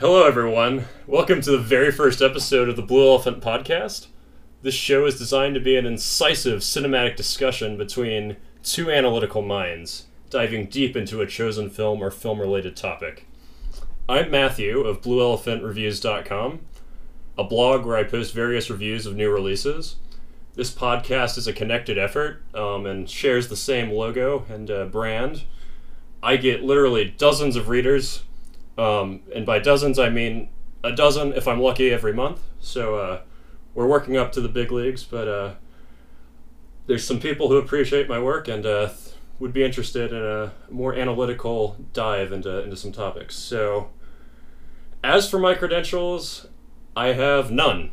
Hello, everyone. Welcome to the very first episode of the Blue Elephant Podcast. This show is designed to be an incisive cinematic discussion between two analytical minds, diving deep into a chosen film or film related topic. I'm Matthew of BlueElephantReviews.com, a blog where I post various reviews of new releases. This podcast is a connected effort um, and shares the same logo and uh, brand. I get literally dozens of readers, um, and by dozens I mean a dozen if I'm lucky every month. So uh, we're working up to the big leagues, but uh, there's some people who appreciate my work and uh, would be interested in a more analytical dive into, into some topics. So, as for my credentials, I have none,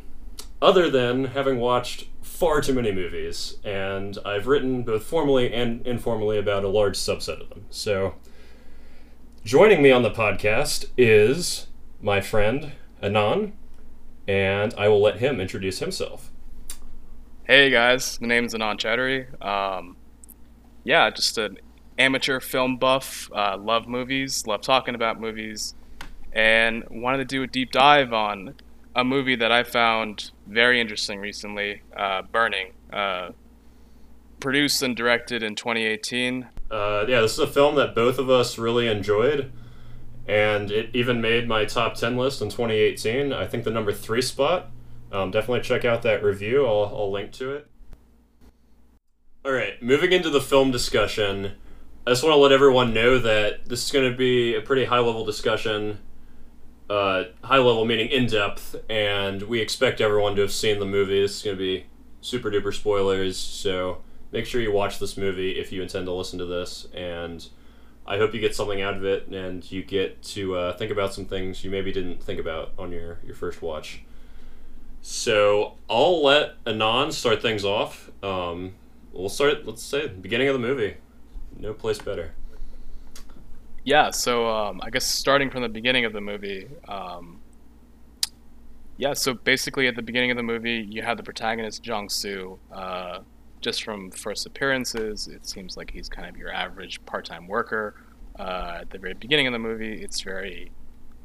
other than having watched far too many movies, and I've written both formally and informally about a large subset of them. So, joining me on the podcast is my friend Anon, and I will let him introduce himself. Hey guys, my name's Anon Chattery. Um, yeah, just an amateur film buff. Uh, love movies, love talking about movies, and wanted to do a deep dive on a movie that I found very interesting recently, uh, Burning. Uh, produced and directed in 2018. Uh, yeah, this is a film that both of us really enjoyed, and it even made my top 10 list in 2018. I think the number three spot. Um, definitely check out that review, I'll, I'll link to it. All right, moving into the film discussion, I just want to let everyone know that this is going to be a pretty high level discussion. Uh, high level meaning in depth, and we expect everyone to have seen the movie. This is going to be super duper spoilers, so make sure you watch this movie if you intend to listen to this. And I hope you get something out of it, and you get to uh, think about some things you maybe didn't think about on your, your first watch. So I'll let Anon start things off. Um, we'll start, let's say, beginning of the movie. No place better. Yeah, so um, I guess starting from the beginning of the movie, um, yeah, so basically at the beginning of the movie, you have the protagonist, Jong Soo. Uh, just from first appearances, it seems like he's kind of your average part time worker. Uh, at the very beginning of the movie, it's very,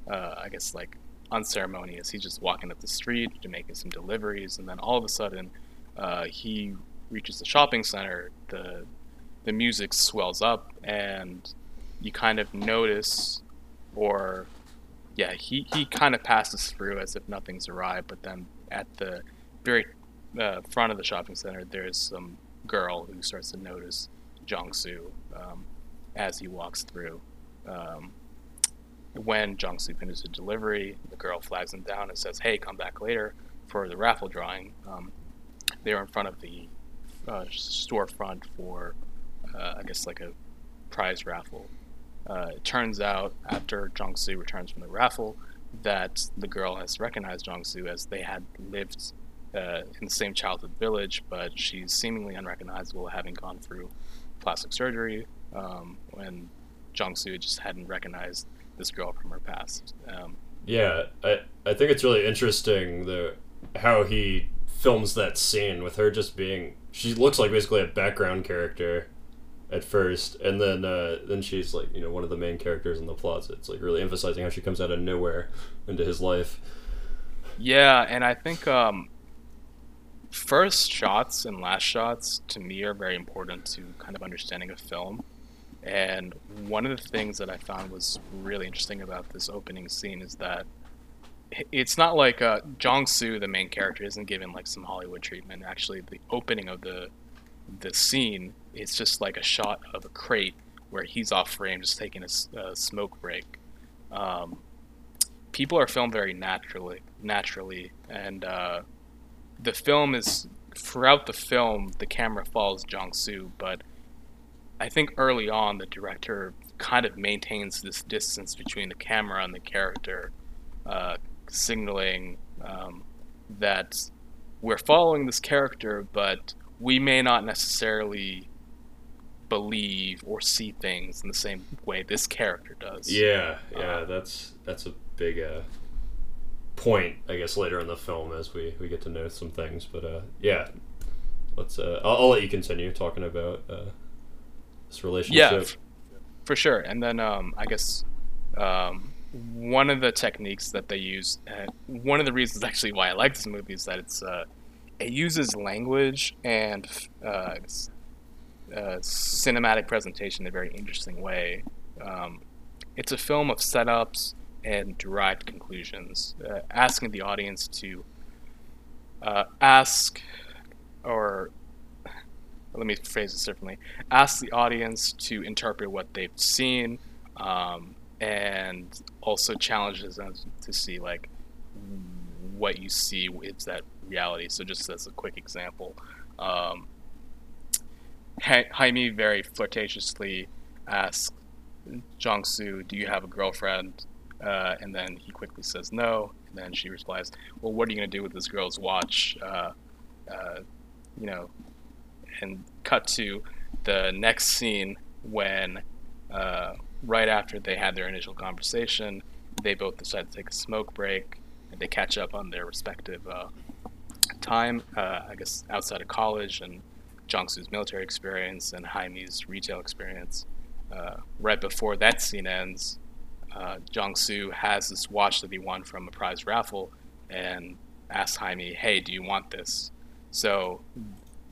uh, I guess, like unceremonious. He's just walking up the street, to making some deliveries, and then all of a sudden, uh, he reaches the shopping center. the The music swells up, and you kind of notice, or yeah, he he kind of passes through as if nothing's arrived, but then at the very uh, front of the shopping center, there's some girl who starts to notice Soo um, as he walks through. Um, when Soo finishes the delivery, the girl flags him down and says, "Hey, come back later for the raffle drawing." Um, they are in front of the uh, storefront for, uh, I guess, like a prize raffle. Uh, it turns out after Soo returns from the raffle that the girl has recognized Soo as they had lived uh, in the same childhood village, but she's seemingly unrecognizable, having gone through plastic surgery. Um, when Jong Soo just hadn't recognized this girl from her past. Um, yeah, I I think it's really interesting the how he films that scene with her just being she looks like basically a background character at first, and then uh, then she's like you know one of the main characters in the plot. So it's like really emphasizing how she comes out of nowhere into his life. Yeah, and I think um, first shots and last shots to me are very important to kind of understanding a film. And one of the things that I found was really interesting about this opening scene is that it's not like uh, Jong Soo, the main character, isn't given like some Hollywood treatment. Actually, the opening of the the scene it's just like a shot of a crate where he's off frame, just taking a, a smoke break. Um, people are filmed very naturally, naturally, and uh, the film is throughout the film the camera follows Jong Soo, but I think early on the director kind of maintains this distance between the camera and the character, uh, signaling um, that we're following this character, but we may not necessarily believe or see things in the same way this character does. Yeah, yeah, uh, that's that's a big uh, point, I guess, later in the film as we, we get to know some things. But uh, yeah, let's. Uh, I'll, I'll, let you continue talking about uh, this relationship. Yeah, f- for sure. And then um, I guess um, one of the techniques that they use, uh, one of the reasons actually why I like this movie is that it's uh, it uses language and uh, uh, cinematic presentation in a very interesting way. Um, it's a film of setups and derived conclusions, uh, asking the audience to uh, ask or let me phrase this differently ask the audience to interpret what they've seen um, and also challenges them to see like what you see is that reality so just as a quick example um, Jaime very flirtatiously asks Jong-soo, do you have a girlfriend? Uh, and then he quickly says no. And then she replies, well, what are you going to do with this girl's watch? Uh, uh, you know, and cut to the next scene when, uh, right after they had their initial conversation, they both decide to take a smoke break and they catch up on their respective uh, time, uh, I guess, outside of college and Jong-soo's military experience and Jaime's retail experience. Right before that scene ends, uh, Jong-soo has this watch that he won from a prize raffle and asks Jaime, hey, do you want this? So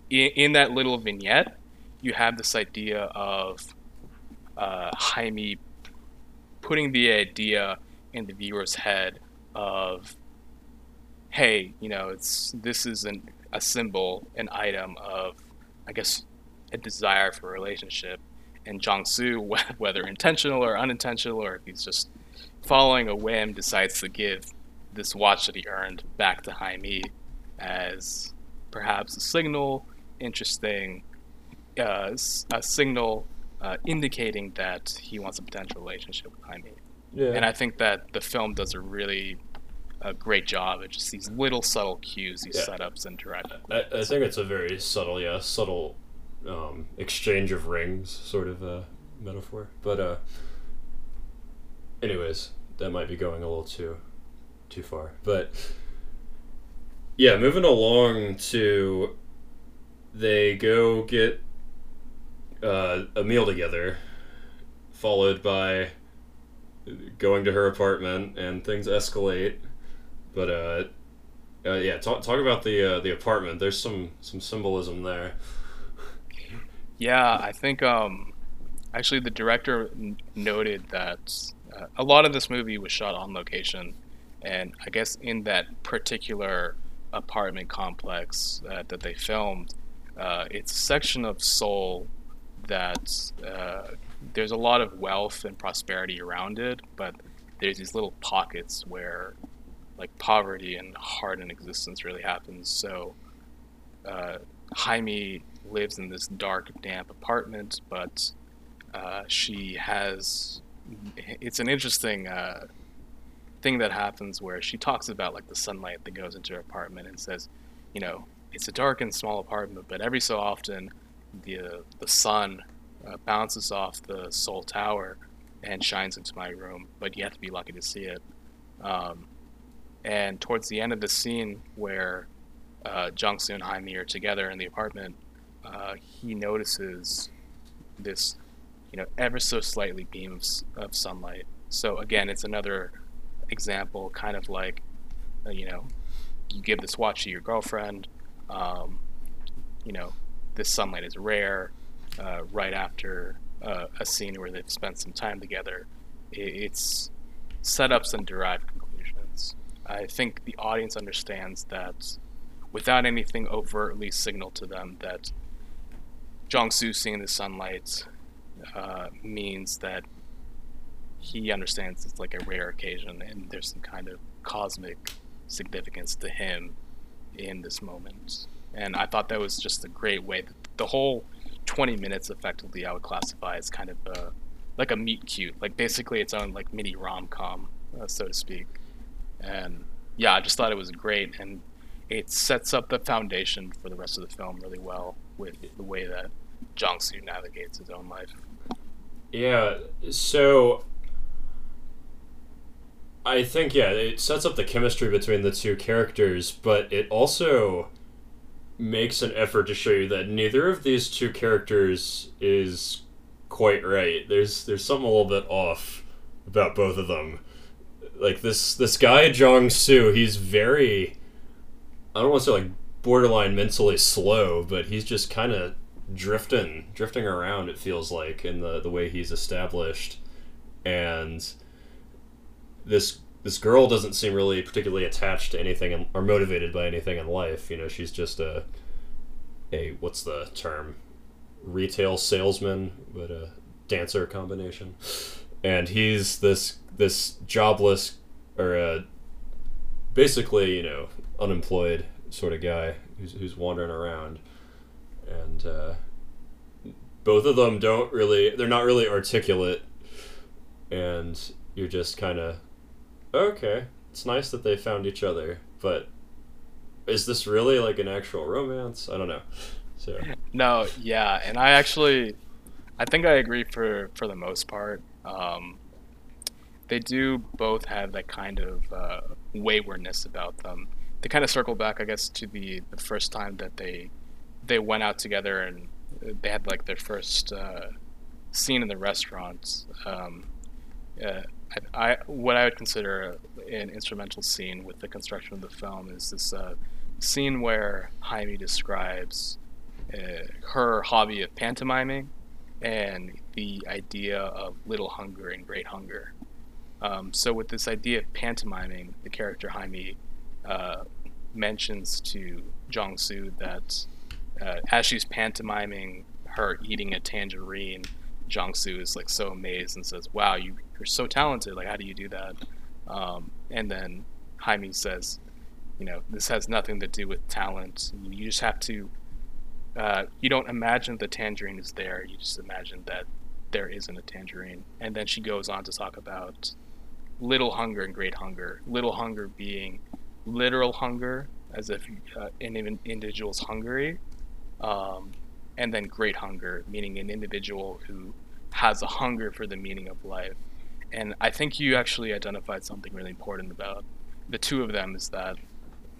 in, in that little vignette, you have this idea of uh, Jaime putting the idea in the viewer's head of, hey, you know, it's this is an, a symbol, an item of, I guess, a desire for a relationship. And Jong-soo, whether intentional or unintentional, or if he's just following a whim, decides to give this watch that he earned back to Jaime as perhaps a signal, interesting, uh, a signal uh, indicating that he wants a potential relationship with Jaime. Yeah. And I think that the film does a really a great job at just these little subtle cues, these yeah. setups and direct. I, I, think it's a very subtle, yeah, subtle um, exchange of rings sort of uh, metaphor. But uh, anyways, that might be going a little too too far. But yeah, moving along to they go get uh, a meal together, followed by going to her apartment, and things escalate. But uh, uh, yeah, talk talk about the uh, the apartment. There's some some symbolism there. Yeah, I think um, actually the director n- noted that uh, a lot of this movie was shot on location, and I guess in that particular apartment complex uh, that they filmed, uh, it's a section of Seoul that uh, there's a lot of wealth and prosperity around it, but there's these little pockets where like poverty and hard hardened existence really happens. So uh, Jaime lives in this dark, damp apartment, but uh, she has. It's an interesting uh, thing that happens where she talks about like the sunlight that goes into her apartment and says, you know, it's a dark and small apartment, but every so often the uh, the sun uh, bounces off the Seoul Tower and shines into my room, but you have to be lucky to see it. Um, and towards the end of the scene where uh, Jong-soo and Jaime are together in the apartment, uh, he notices this, you know, ever so slightly beams of sunlight. So again, it's another example, kind of like, uh, you know, you give this watch to your girlfriend. Um, you know, this sunlight is rare. Uh, right after uh, a scene where they've spent some time together, it's setups and derived conclusions. I think the audience understands that without anything overtly signaled to them that Jong-soo seeing the sunlight uh, means that he understands it's like a rare occasion and there's some kind of cosmic significance to him in this moment. And I thought that was just a great way. The whole 20 minutes, effectively, I would classify as kind of a, like a meet cute, like basically its own like mini rom com, uh, so to speak. And yeah, I just thought it was great, and it sets up the foundation for the rest of the film really well with the way that Jong-soo navigates his own life. Yeah, so I think yeah, it sets up the chemistry between the two characters, but it also makes an effort to show you that neither of these two characters is quite right. There's there's something a little bit off about both of them, like this this guy Jong Soo, he's very I don't want to say like borderline mentally slow, but he's just kind of drifting drifting around it feels like in the the way he's established. And this this girl doesn't seem really particularly attached to anything in, or motivated by anything in life you know she's just a a what's the term? Retail salesman but a dancer combination. And he's this this jobless or a basically you know unemployed sort of guy who's, who's wandering around. And uh, both of them don't really they're not really articulate. And you're just kind of okay it's nice that they found each other but is this really like an actual romance? I don't know. So. No, yeah, and I actually, I think I agree for for the most part. Um, they do both have that kind of uh, waywardness about them. They kind of circle back, I guess, to the the first time that they they went out together and they had like their first uh, scene in the restaurant. Um, uh, I, I what I would consider an instrumental scene with the construction of the film is this uh, scene where Jaime describes uh, her hobby of pantomiming and the idea of little hunger and great hunger. Um, so, with this idea of pantomiming, the character Jaime uh, mentions to Jong Soo that uh, as she's pantomiming her eating a tangerine, Jong Soo is like so amazed and says, "Wow, you, you're so talented! Like, how do you do that?" Um, and then Jaime says, "You know, this has nothing to do with talent. You just have to uh, you don't imagine the tangerine is there. You just imagine that there isn't a tangerine. And then she goes on to talk about little hunger and great hunger. Little hunger being literal hunger, as if uh, an individual's hungry, um, and then great hunger, meaning an individual who has a hunger for the meaning of life. And I think you actually identified something really important about the two of them is that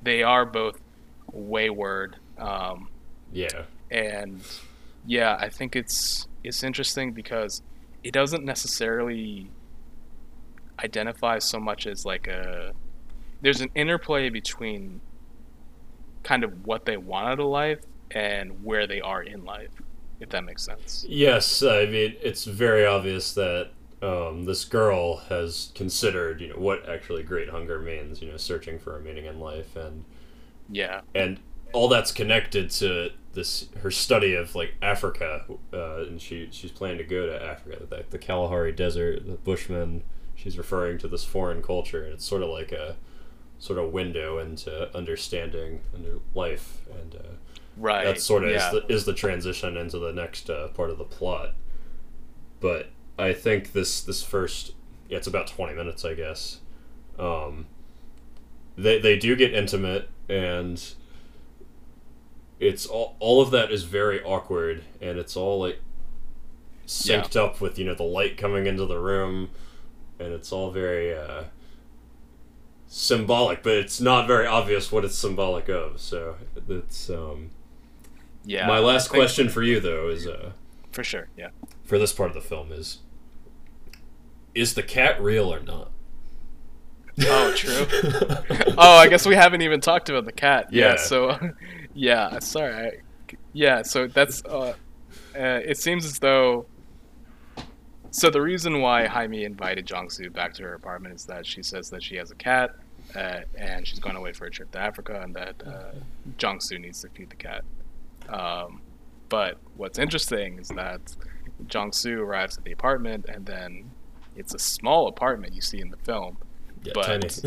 they are both wayward. Um, yeah. And yeah, I think it's it's interesting because it doesn't necessarily identify so much as like a there's an interplay between kind of what they want out of life and where they are in life if that makes sense yes i mean it's very obvious that um, this girl has considered you know what actually great hunger means you know searching for a meaning in life and yeah and all that's connected to this her study of like Africa, uh, and she she's planning to go to Africa, the, the Kalahari Desert, the Bushmen. She's referring to this foreign culture, and it's sort of like a sort of window into understanding under life, and uh, right. That sort of yeah. is, the, is the transition into the next uh, part of the plot. But I think this this first, yeah, it's about twenty minutes, I guess. Um, they they do get intimate and it's all all of that is very awkward and it's all like synced yeah. up with you know the light coming into the room and it's all very uh, symbolic but it's not very obvious what it's symbolic of so it's um yeah my last question for you though is uh for sure yeah for this part of the film is is the cat real or not oh true oh i guess we haven't even talked about the cat yeah, yeah so yeah, sorry. I, yeah, so that's. Uh, uh, it seems as though. So the reason why Jaime invited Jong-soo back to her apartment is that she says that she has a cat, uh, and she's going away for a trip to Africa, and that uh, Jong-soo needs to feed the cat. Um, but what's interesting is that Jong-soo arrives at the apartment, and then it's a small apartment you see in the film, yeah, but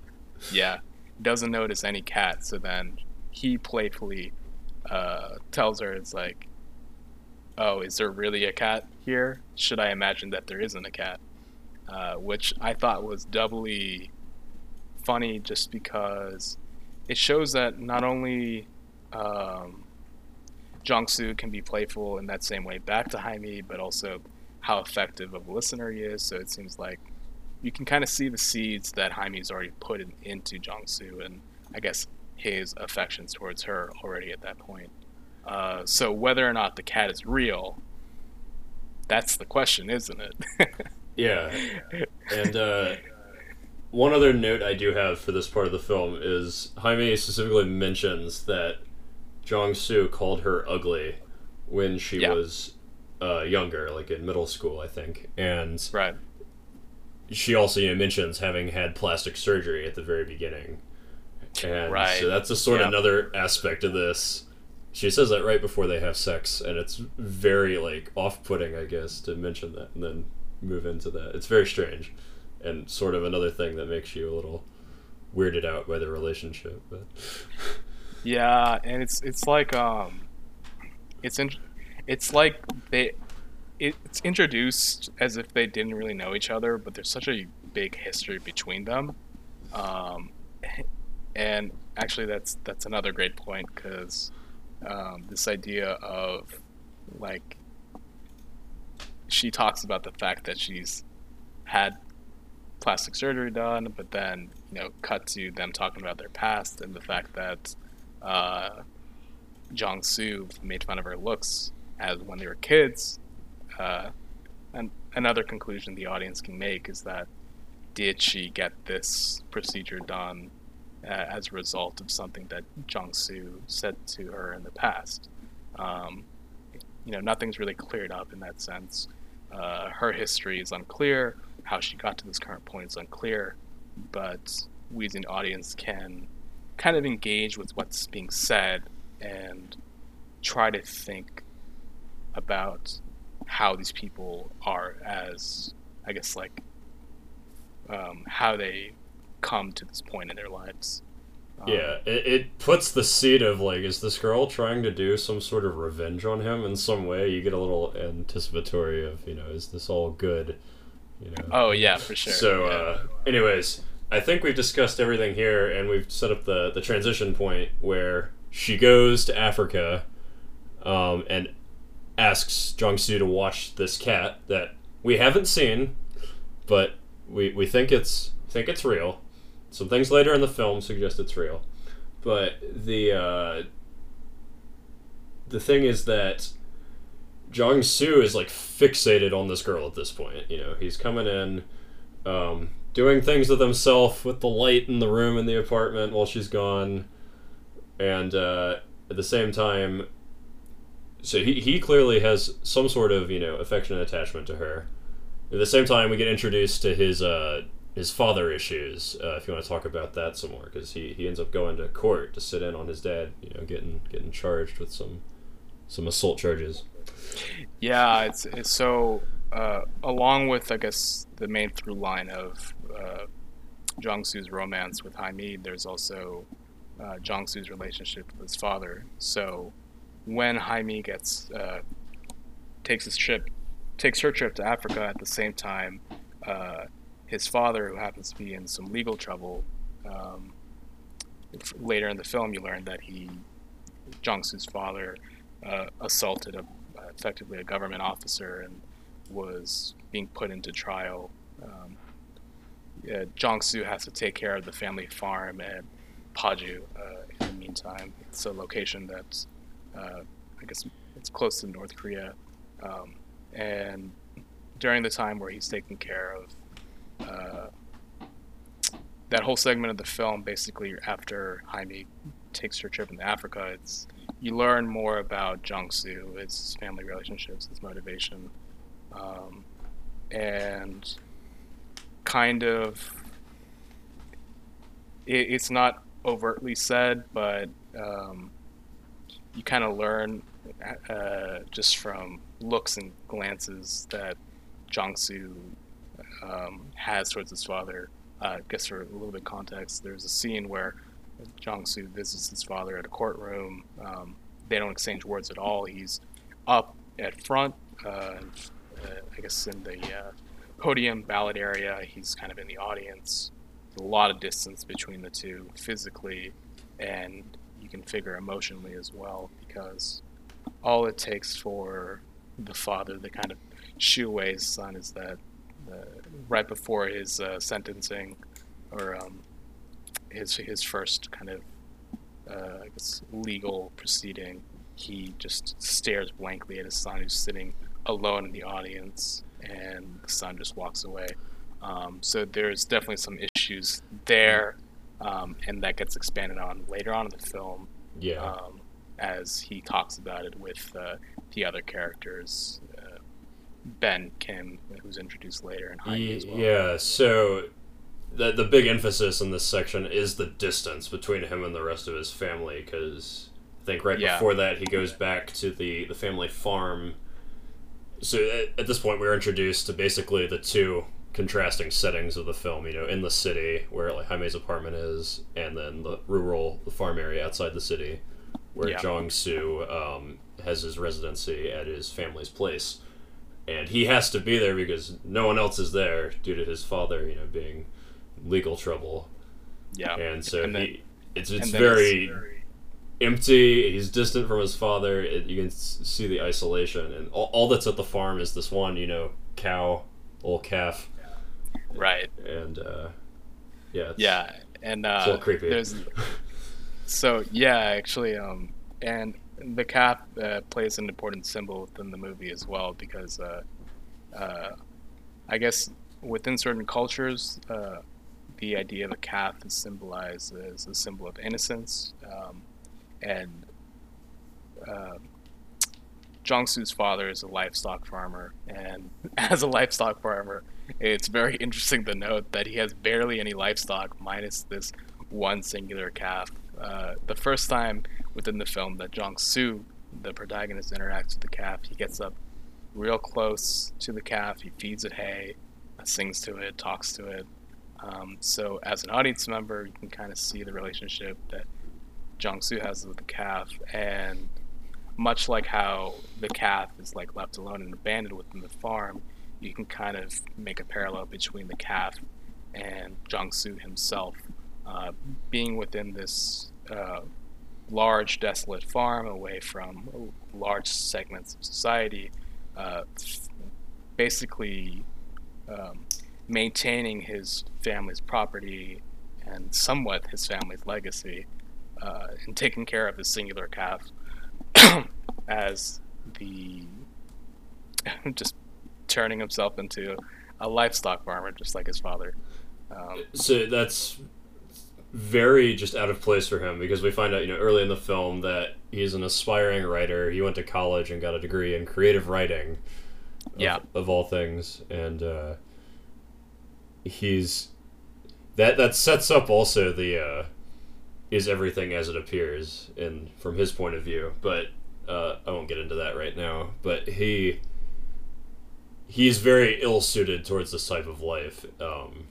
yeah, doesn't notice any cat. So then he playfully uh, tells her, "It's like, oh, is there really a cat here? Should I imagine that there isn't a cat?" Uh, which I thought was doubly funny, just because it shows that not only um, Jong-soo can be playful in that same way back to Jaime, but also how effective of a listener he is. So it seems like you can kind of see the seeds that Jaime's already put in, into Jong-soo, and I guess his affections towards her already at that point. Uh, so whether or not the cat is real, that's the question, isn't it? yeah. And uh, one other note I do have for this part of the film is Jaime specifically mentions that Jong Soo called her ugly when she Yeah. was uh, younger, like in middle school, I think, and Right. she also you know, mentions having had plastic surgery at the very beginning. And Right. so that's a sort Yeah. of another aspect of this. She says that right before they have sex, and it's very like off-putting, I guess, to mention that and then move into that. It's very strange, and sort of another thing that makes you a little weirded out by the relationship. But Yeah, and it's it's like um, it's in, it's like they, it, it's introduced as if they didn't really know each other, but there's such a big history between them, um, and actually that's that's another great point because um, this idea of like she talks about the fact that she's had plastic surgery done, but then you know cut to them talking about their past and the fact that uh, Jong Soo made fun of her looks as when they were kids. Uh, and another conclusion the audience can make is that did she get this procedure done as a result of something that Soo said to her in the past? Um, you know, nothing's really cleared up in that sense. Uh, her history is unclear. How she got to this current point is unclear. But we as an audience can kind of engage with what's being said and try to think about how these people are as I guess like um, how they come to this point in their lives. Um, yeah, it, it puts the seed of like, is this girl trying to do some sort of revenge on him in some way? You get a little anticipatory of, you know, is this all good? You know. Oh yeah, for sure. So, yeah. uh, anyways, I think we've discussed everything here, and we've set up the the transition point where she goes to Africa, um, and asks Jong Soo to watch this cat that we haven't seen, but we we think it's think it's real. Some things later in the film suggest it's real, but the uh, the thing is that Jong Soo is like fixated on this girl at this point. You know, he's coming in, um, doing things with himself with the light in the room in the apartment while she's gone, and uh, at the same time, so he, he clearly has some sort of you know affectionate attachment to her. At the same time, we get introduced to his uh, his father issues. Uh, if you want to talk about that some more, because he, he ends up going to court to sit in on his dad, you know, getting getting charged with some some assault charges. Yeah, it's, it's so uh, along with I guess the main through line of uh, Jong Soo's romance with Jaime, there's also uh, Jong Soo's relationship with his father. So when Jaime gets uh, takes his trip, takes her trip to Africa at the same time, uh, his father, who happens to be in some legal trouble, um, later in the film you learn that he, Jong father, uh, assaulted a effectively a government officer and was being put into trial. Um, uh, has to take care of the family farm at Paju. Uh, in the meantime, it's a location that's, uh, I guess, it's close to North Korea, um, and during the time where he's taking care of uh, that whole segment of the film, basically after Jaime takes her trip into Africa, it's you learn more about Soo, his family relationships, his motivation, um, and kind of it, it's not overtly said, but um, you kind of learn uh, just from looks and glances that Soo um, has towards his father. Uh, I guess for a little bit of context, there's a scene where Jong Soo visits his father at a courtroom. Um, they don't exchange words at all. He's up at front, uh, uh, I guess in the uh, podium ballot area. He's kind of in the audience. There's a lot of distance between the two physically, and you can figure emotionally as well because all it takes for the father to kind of shoo away his son is that right before his uh, sentencing or um, his his first kind of uh, I guess legal proceeding, he just stares blankly at his son who's sitting alone in the audience, and the son just walks away. Um, so there's definitely some issues there, um, and that gets expanded on later on in the film. Yeah. Um, as he talks about it with uh, the other characters, Ben Kim, who's introduced later, and Heidi as well. Yeah, so the the big emphasis in this section is the distance between him and the rest of his family because I think right Yeah. before that he goes back to the the family farm. So at, at this point we're introduced to basically the two contrasting settings of the film. You know, in the city where like Jaime's apartment is, and then the rural the farm area outside the city where Yeah. Jong Soo um, has his residency at his family's place. And he has to be there because no one else is there due to his father, you know, being legal trouble. Yeah. And so And then- he, it's it's and then very empty. He's distant from his father. It, you can see the isolation, and all, all that's at the farm is this one, you know, cow, old calf, Right. and uh, yeah, it's, Yeah. And uh, it's a little creepy. there's so yeah, actually, um, and the calf uh, plays an important symbol within the movie as well because uh, uh, I guess within certain cultures, uh, the idea of a calf is symbolized as a symbol of innocence, um, and uh, Jong-soo's father is a livestock farmer, and as a livestock farmer, it's very interesting to note that he has barely any livestock, minus this one singular calf. Uh, the first time within the film that Jong-soo, the protagonist, interacts with the calf, he gets up real close to the calf, he feeds it hay, sings to it, talks to it. Um, so, as an audience member, you can kind of see the relationship that Jong-soo has with the calf, and much like how the calf is like left alone and abandoned within the farm, you can kind of make a parallel between the calf and Jong-soo himself, uh, being within this uh, large, desolate farm away from large segments of society, uh, basically um, maintaining his family's property and somewhat his family's legacy, uh, and taking care of his singular calf as the just turning himself into a livestock farmer, just like his father. Um, so that's very just out of place for him because we find out you know early in the film that he's an aspiring writer. He went to college and got a degree in creative writing of, Yeah. of all things. And uh, he's that that sets up also the uh, is everything as it appears in from his point of view. But uh, I won't get into that right now. But he he's very ill suited towards this type of life. Um,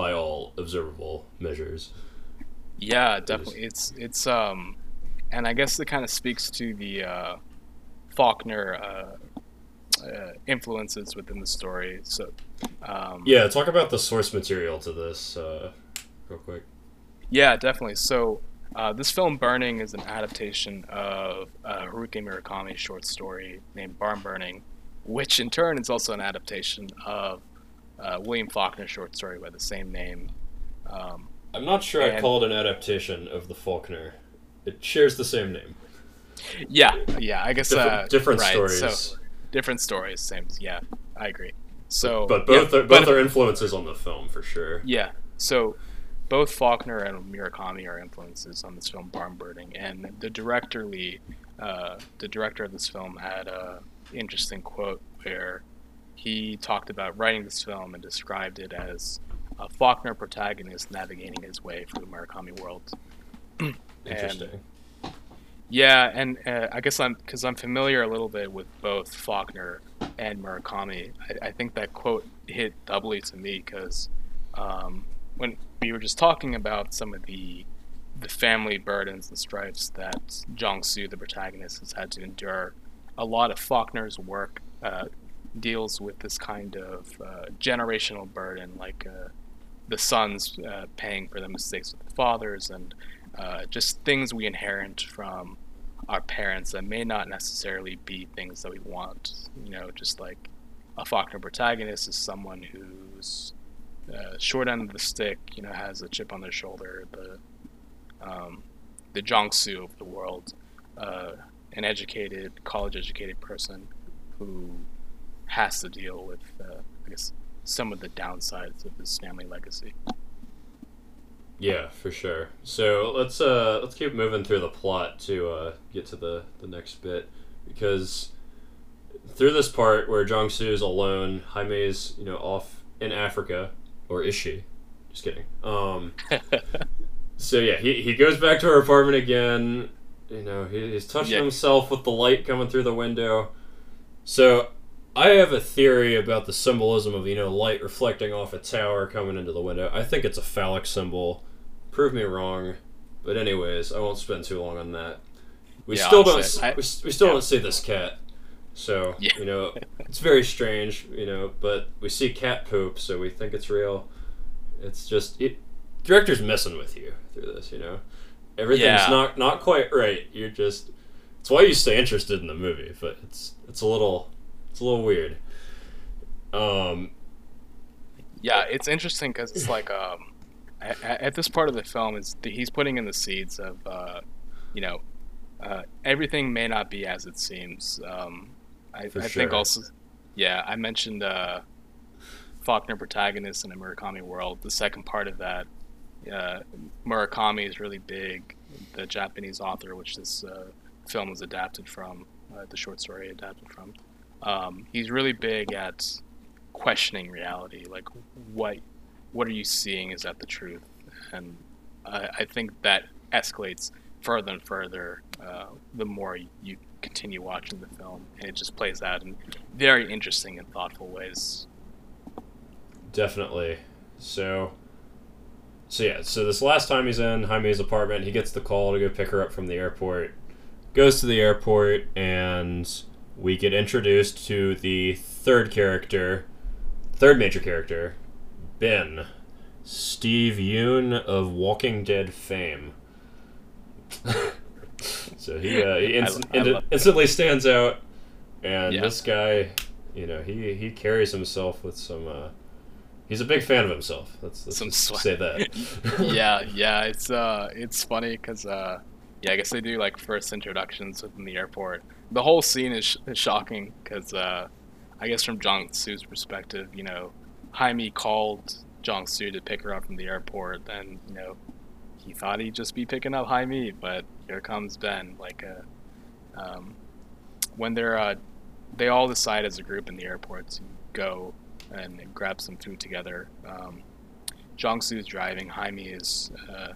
by all observable measures. Yeah, definitely. It's it's um, and I guess it kind of speaks to the uh, Faulkner uh, uh, influences within the story. So um, Yeah, talk about the source material to this uh, real quick. yeah, definitely. So uh, this film, Burning, is an adaptation of uh, Haruki Murakami's short story named Barn Burning, which in turn is also an adaptation of uh, William Faulkner's short story by the same name. Um, I'm not sure And- call it an adaptation of the Faulkner. It shares the same name. yeah, yeah, I guess Different, uh, different right, stories. So, different stories, same. Yeah, I agree. So, but yeah, both are, but- both are influences on the film for sure. Yeah. So both Faulkner and Murakami are influences on this film, Barn Burning, and the director Lee, uh, the director of this film, had a interesting quote where he talked about writing this film and described it as a Faulkner protagonist navigating his way through the Murakami world. Interesting. Yeah, and uh, I guess I'm because I'm familiar a little bit with both Faulkner and Murakami. I, I think that quote hit doubly to me because um, when we were just talking about some of the the family burdens and strifes that Jong Soo, the protagonist, has had to endure, a lot of Faulkner's work uh, deals with this kind of uh, generational burden, like uh, the sons uh, paying for the mistakes of the fathers and uh, just things we inherit from our parents that may not necessarily be things that we want. You know, just like a Faulkner protagonist is someone who's uh, short end of the stick, you know, has a chip on their shoulder. The um, the Jong-soo of the world, uh, an educated, college-educated person who has to deal with, uh, I guess, some of the downsides of his family legacy. Yeah, for sure. So let's uh let's keep moving through the plot to uh, get to the the next bit because through this part where Jong-soo is alone, Jaime's you know off in Africa, or is she? Just kidding. Um. so yeah, he he goes back to her apartment again. You know, he, he's touching Yeah. himself with the light coming through the window. So I have a theory about the symbolism of you know light reflecting off a tower coming into the window. I think it's a phallic symbol. Prove me wrong, but anyways, I won't spend too long on that. We Yeah, still don't. I- we, we still yeah. don't see this cat, so Yeah. you know it's very strange. You know, but we see cat poop, so we think it's real. It's just it. Director's messing with you through this. You know, everything's not not quite right. You're just. It's why you stay interested in the movie, but it's it's a little it's a little weird. Um, Yeah, it's interesting because it's like um, at, at this part of the film is the, he's putting in the seeds of uh, you know uh, everything may not be as it seems. Um, I, I think also, yeah, I mentioned uh, Faulkner protagonist in a Murakami world. The second part of that, uh, Murakami is really big. The Japanese author, which this uh, film was adapted from, uh, the short story adapted from. Um, he's really big at questioning reality like what what are you seeing is that the truth and i, I think that escalates further and further uh, the more you continue watching the film and it just plays out in very interesting and thoughtful ways Definitely. So, so yeah. So this last time he's in Jaime's apartment, he gets the call to go pick her up from the airport. Goes to the airport, and we get introduced to the third character, third major character, Ben, Steve Yeun of Walking Dead fame. so he uh, he inst- I love- instantly stands out, and Yeah. this guy, you know, he he carries himself with some. Uh, he's a big fan of himself. Let's, let's Some say that. yeah yeah it's uh it's funny because uh yeah i guess they do like first introductions within the airport the whole scene is, sh- is shocking because uh i guess from jong su's perspective you know jaime called jong su to pick her up from the airport and you know he thought he'd just be picking up jaime but here comes ben like uh um when they're uh they all decide as a group in the airport to go and grab some food together. Um Jong-soo is driving, Jaime is uh,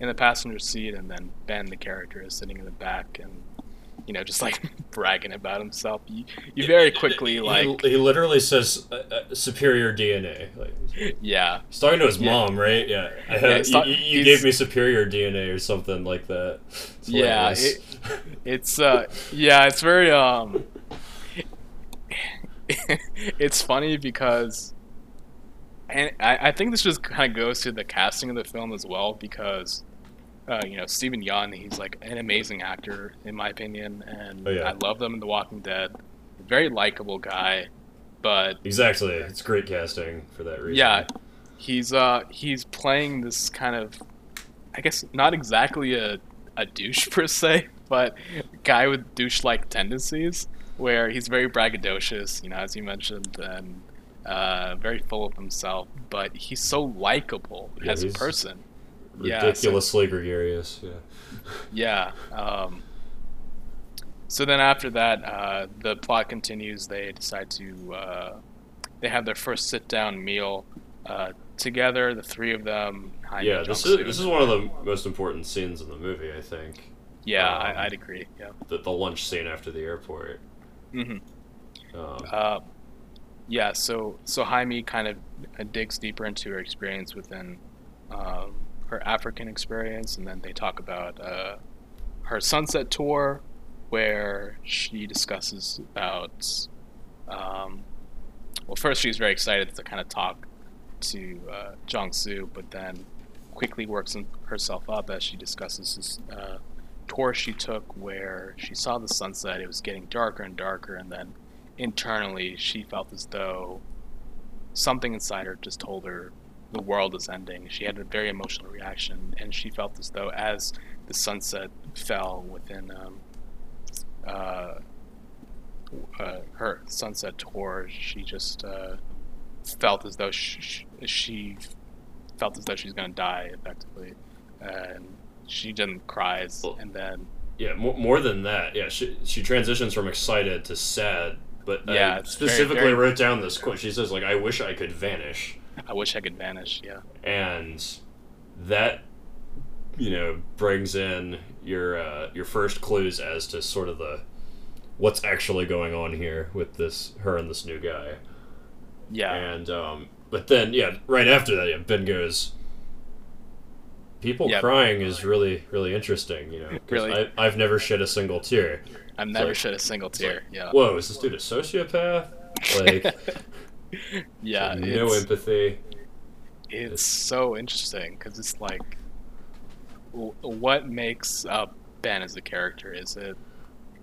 in the passenger seat, and then Ben, the character, is sitting in the back and, you know, just like bragging about himself. You, you very quickly, like, he, literally says uh, uh, superior DNA. Like, yeah, he's talking to his Yeah. mom, right? Yeah, I have, Yeah, he's you, you- gave me superior DNA or something like that. It's Yeah, hilarious. it's, uh, yeah, it's very, um, it's funny because, and I, I think this just kind of goes to the casting of the film as well because, uh, you know, Stephen Yeun, he's like an amazing actor in my opinion, and Oh, yeah. I love them in The Walking Dead. Very likable guy, but exactly. It's great casting for that reason. yeah, he's uh he's playing this kind of, I guess not exactly a a douche per se, but guy with douche-like tendencies, where he's very braggadocious, you know, as you mentioned, and uh, very full of himself. But he's so likable Yeah, as a he's person. Yeah, so- ridiculously gregarious. Yeah. Yeah. Um, so then after that, uh, the plot continues. They decide to uh, they have their first sit down meal uh, together. The three of them. Yeah, this is this is one of the most important scenes in the movie. I think Yeah, um, I, I'd agree. Yeah. the, the lunch scene after the airport. hmm Um, Uh, yeah. So so Jaime kind of digs deeper into her experience within um, her African experience, and then they talk about uh, her sunset tour, where she discusses about. Um, well, first she's very excited to kind of talk to uh, Soo, but then quickly works herself up as she discusses this uh, tour she took, where she saw the sunset. It was getting darker and darker, and then internally she felt as though something inside her just told her the world is ending. She had a very emotional reaction, and she felt as though as the sunset fell within um, uh, uh, her sunset tour, she just uh, felt as though she, she felt as though she's gonna die effectively, and she didn't cries, and then yeah, more, more than that, yeah, she she transitions from excited to sad. But Yeah, I it's very- specifically very- wrote down this quote. She says like, "I wish I could vanish," I wish I could vanish. Yeah, and that you know brings in your uh, your first clues as to sort of the what's actually going on here with this her and this new guy. yeah, And um, but then yeah, right after that, yeah, Ben goes. People Yeah. crying is really really interesting, you know. Really? I, I've never shed a single tear. I've never like- shed a single tear. Yeah, Whoa, is this dude a sociopath? Like yeah, no empathy. it's so interesting because it's like, what makes uh, Ben as a character? Is it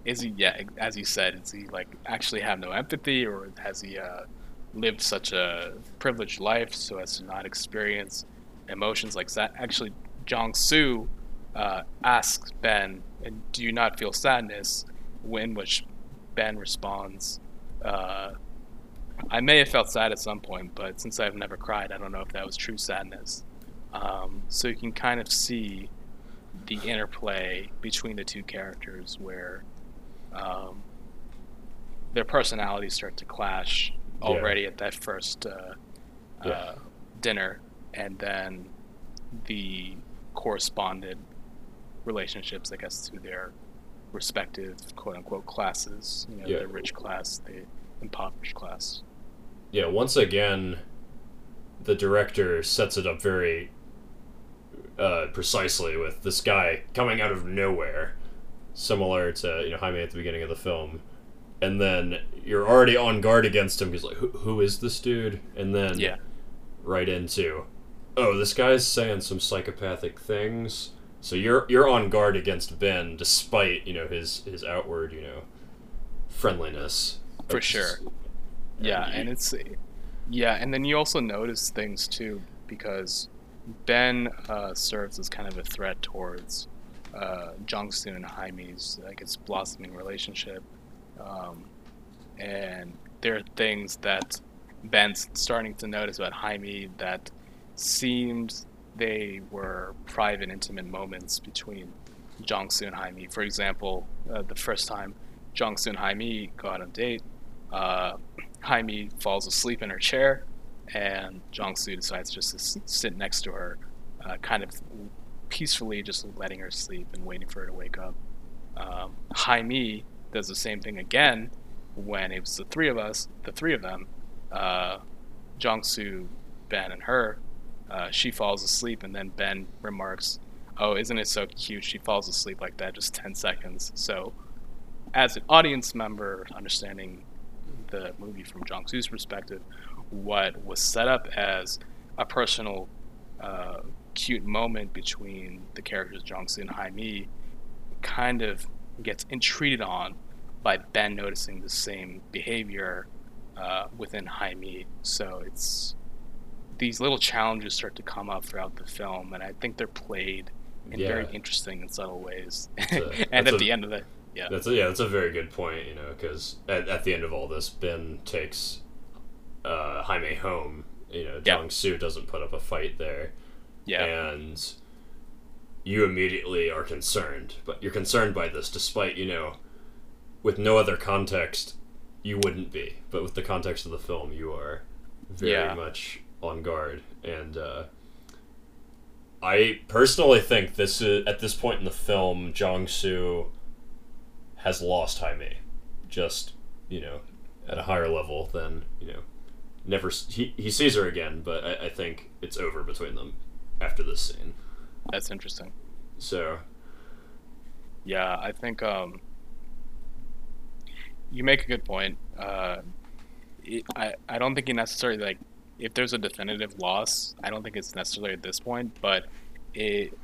is he yeah as you said is he like actually have no empathy or has he uh, lived such a privileged life so as to not experience emotions like that actually jong soo uh, asks ben and do you not feel sadness when which ben responds uh, i may have felt sad at some point but since i've never cried i don't know if that was true sadness um, so you can kind of see the interplay between the two characters where um, their personalities start to clash Yeah. already at that first uh, Yeah. uh, dinner, and then the corresponded relationships, I guess, to their respective quote unquote classes. You know, Yeah. the rich class, the impoverished class. Yeah, once again, the director sets it up very uh, precisely with this guy coming out of nowhere, similar to you know Jaime at the beginning of the film, and then you're already on guard against him because like who, who is this dude? And then Yeah. right into, oh, this guy's saying some psychopathic things. So you're you're on guard against Ben, despite you know his his outward you know friendliness. For sure. Yeah, and it's yeah, and then you also notice things too because Ben uh, serves as kind of a threat towards uh, Jong-soo and Jaime's like its blossoming relationship, um, and there are things that Ben's starting to notice about Jaime that seemed they were private, intimate moments between Jong-soo and Jaime. For example, uh, the first time Jong-soo and Jaime go out on a date, uh, Jaime falls asleep in her chair, and Jong-soo decides just to sit next to her, uh, kind of peacefully just letting her sleep and waiting for her to wake up. Um, Jaime does the same thing again when it was the three of us, the three of them, uh, Jong-soo, Ben, and her. Uh, she falls asleep, and then Ben remarks, "Oh, isn't it so cute? She falls asleep like that, just ten seconds." So, as an audience member, understanding the movie from Jong Soo's perspective, what was set up as a personal, uh, cute moment between the characters Jong Soo and Jaime kind of gets entreated on by Ben noticing the same behavior uh, within Jaime. So it's these little challenges start to come up throughout the film, and I think they're played in very interesting and subtle ways. a- and at a- the end of it, yeah, That's a, yeah, that's a very good point. You know, because at, at the end of all this, Ben takes uh, Jaime home. You know, Yeah. Jong Soo doesn't put up a fight there, yeah, and you immediately are concerned. But you're concerned by this, despite you know, with no other context, you wouldn't be. But with the context of the film, you are very Yeah. much on guard. And uh, I personally think this is at this point in the film, Jong Soo has lost Jaime, just you know, at a higher level than you know. Never he he sees her again, but I, I think it's over between them after this scene. that's interesting. So Yeah, I think um, you make a good point. Uh, it, I I don't think you necessarily like if there's a definitive loss. I don't think it's necessarily at this point, but it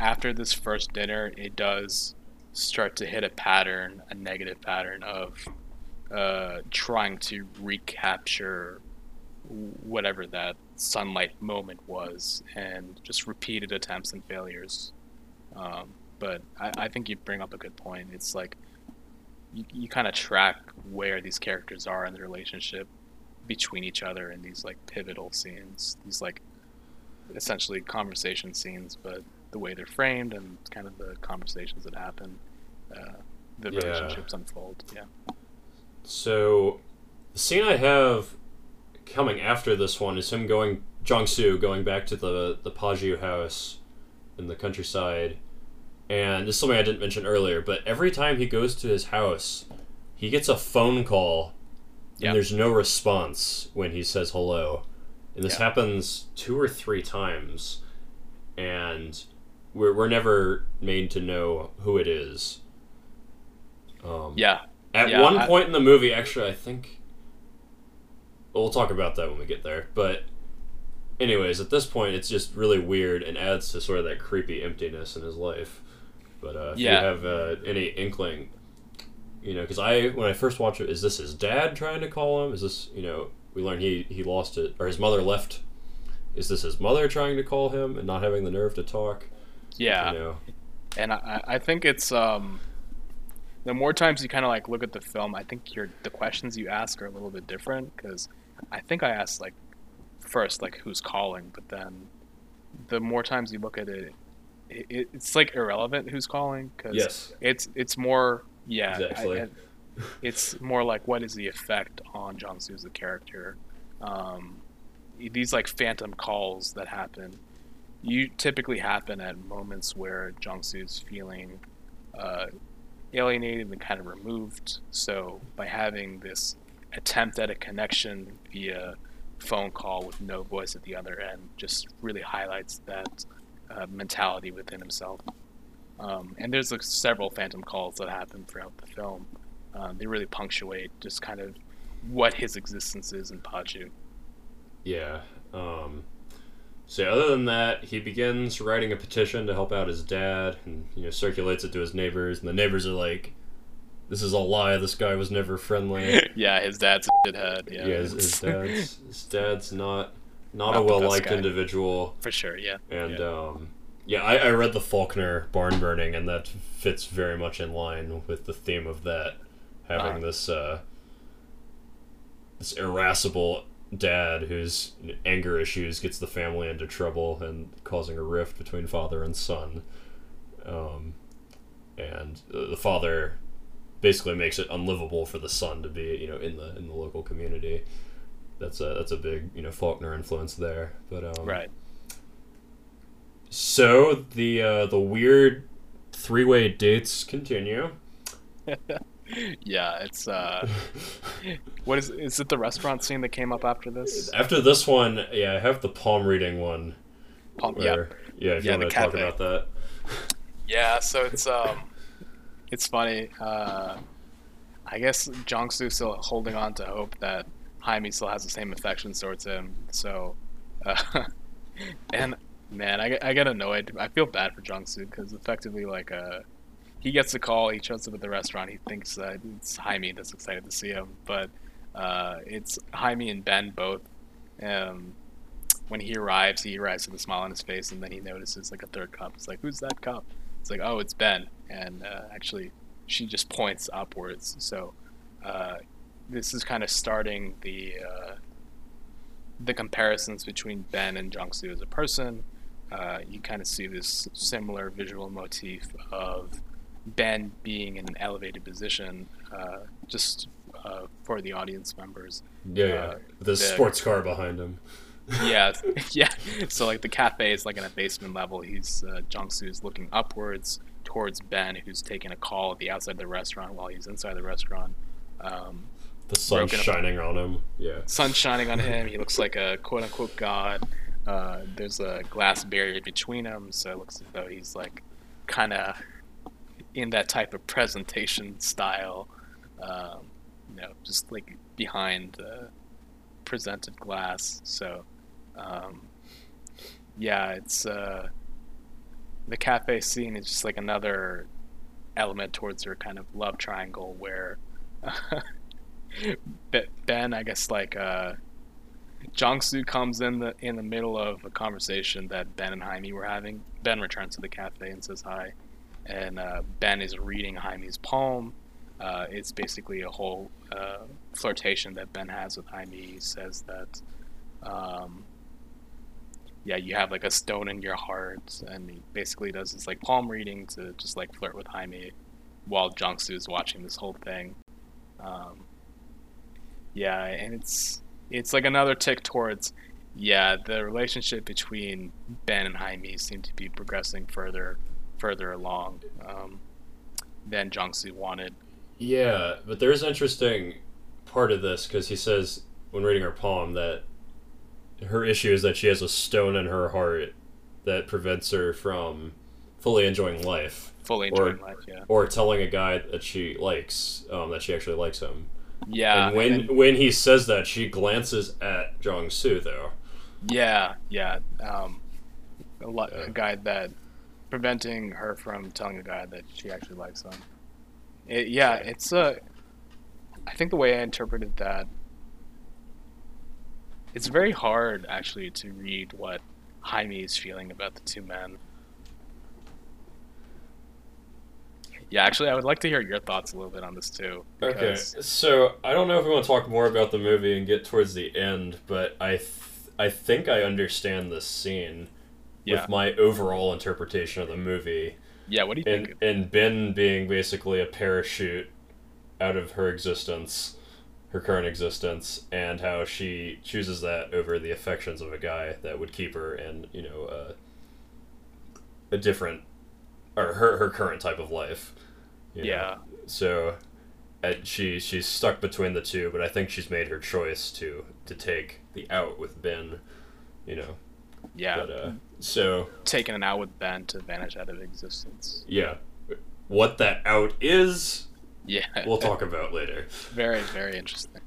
after this first dinner, it does start to hit a pattern, a negative pattern of uh, trying to recapture whatever that sunlight moment was, and just repeated attempts and failures. Um, but I, I think you bring up a good point. It's like you, you kind of track where these characters are in the relationship, between each other in these like pivotal scenes. These like essentially conversation scenes, but the way they're framed and kind of the conversations that happen, uh, the Yeah. relationships unfold. Yeah. So, the scene I have coming after this one is him going, Jong Soo going back to the the Paju house in the countryside, and this is something I didn't mention earlier. But every time he goes to his house, he gets a phone call, and there's no response when he says hello, and this Yeah. happens two or three times, and we're we're never made to know who it is. Um, Yeah. at Yeah, one I- point in the movie, actually, I think. We'll talk about that when we get there. But, anyways, at this point, it's just really weird and adds to sort of that creepy emptiness in his life. But uh, if Yeah. you have uh, any inkling, you know, because I when I first watched it, is this his dad trying to call him? Is this you know we learn he he lost it or his mother left? Is this his mother trying to call him and not having the nerve to talk? Yeah. You know, and I, I think it's um the more times you kind of like look at the film i think your the questions you ask are a little bit different because i think i asked like first like who's calling but then the more times you look at it, it it's like irrelevant who's calling because yes, it's it's more yeah Exactly. I- it's more like what is the effect on Jong Soo character um, these like phantom calls that happen you typically happen at moments where Jong Soo's feeling uh, alienated and kind of removed so by having this attempt at a connection via phone call with no voice at the other end just really highlights that uh, mentality within himself um, and there's like several phantom calls that happen throughout the film. Um, they really punctuate just kind of what his existence is in Paju. Yeah. Um, so other than that, he begins writing a petition to help out his dad, and you know circulates it to his neighbors, and the neighbors are like, "This is a lie. This guy was never friendly." yeah, his dad's a shithead. Yeah, yeah, his, his dad's his dad's not not, Not a well liked individual, for sure. Yeah, and yeah. um, yeah, I, I read the Faulkner barn burning, and that fits very much in line with the theme of that, having Uh-huh. this uh, this irascible dad whose anger issues gets the family into trouble and causing a rift between father and son. Um, and the father basically makes it unlivable for the son to be, you know, in the in the local community. That's a that's a big you know Faulkner influence there. But um, right. So the uh, the weird three way dates continue. Yeah, it's uh, what is is it? The restaurant scene that came up after this? After this one, yeah, I have the palm reading one. Palm- yeah, Where, yeah, if you want to talk about that. Yeah, so it's um, it's funny. Uh, I guess Jong Soo still holding on to hope that Jaime still has the same affection towards him. So, uh, and man, I, get- I get annoyed. I feel bad for Jong Soo because effectively, like, uh, he gets the call. He shows up at the restaurant. He thinks that it's Jaime that's excited to see him, but uh, it's Jaime and Ben both. Um, when he arrives, he arrives with a smile on his face, and then he notices like a third cup. It's like, who's that cup? It's like, oh, it's Ben, and uh, actually, she just points upwards. So, uh, this is kind of starting the uh, the comparisons between Ben and Soo as a person. Uh, you kind of see this similar visual motif of Ben being in an elevated position, uh, just uh, for the audience members. Yeah, yeah. Uh, the the- sports car behind him. yeah, yeah. So like the cafe is like in a basement level. He's uh, Soo's looking upwards towards Ben, who's taking a call at the outside of the restaurant while he's inside the restaurant. Um, The sun's broken up- shining on him. Yeah. sun shining on him. He looks like a quote unquote god. Uh, there's a glass barrier between them, so it looks as though he's like kind of in that type of presentation style. Um, you know, just like behind the presented glass. So, um, yeah, it's uh, the cafe scene is just like another element towards their kind of love triangle where. Be- Ben, I guess like uh, Jong Soo comes in the in the middle of a conversation that Ben and Jaime were having. Ben returns to the cafe and says hi, and uh, Ben is reading Jaime's poem, uh, it's basically a whole uh, flirtation that Ben has with Jaime. He says that, um, yeah, you have like a stone in your heart, and he basically does this like palm reading to just like flirt with Jaime, while Jong-Soo is watching this whole thing. Um, yeah, and it's it's like another tick towards yeah, the relationship between Ben and Jaime seemed to be progressing further further along um, than Jong-Soo wanted. Yeah, but there's an interesting part of this because he says when reading her poem that her issue is that she has a stone in her heart that prevents her from fully enjoying life. Fully enjoying or, life, yeah. Or telling a guy that she likes, um, that she actually likes him. Yeah. And when and when he says that, she glances at Jong Soo though. Yeah, yeah. Um, a, lot, yeah. a guy that preventing her from telling a guy that she actually likes him. It, yeah, it's a. Uh, I think the way I interpreted that, it's very hard actually to read what Jaime is feeling about the two men. Yeah, actually, I would like to hear your thoughts a little bit on this too. Okay, so I don't know if we want to talk more about the movie and get towards the end, but I, th- I think I understand this scene yeah. with my overall interpretation of the movie. Yeah, what do you and, think? And Ben being basically a parachute out of her existence, her current existence, and how she chooses that over the affections of a guy that would keep her in, you know, uh, a different, or her her current type of life. yeah. Know? So, uh, she she's stuck between the two, but I think she's made her choice to to take the out with Ben. You know. Yeah. But, uh, so taking an out with Ben to vanish out of existence. Yeah. What that out is, yeah, we'll talk about later. Very, very interesting.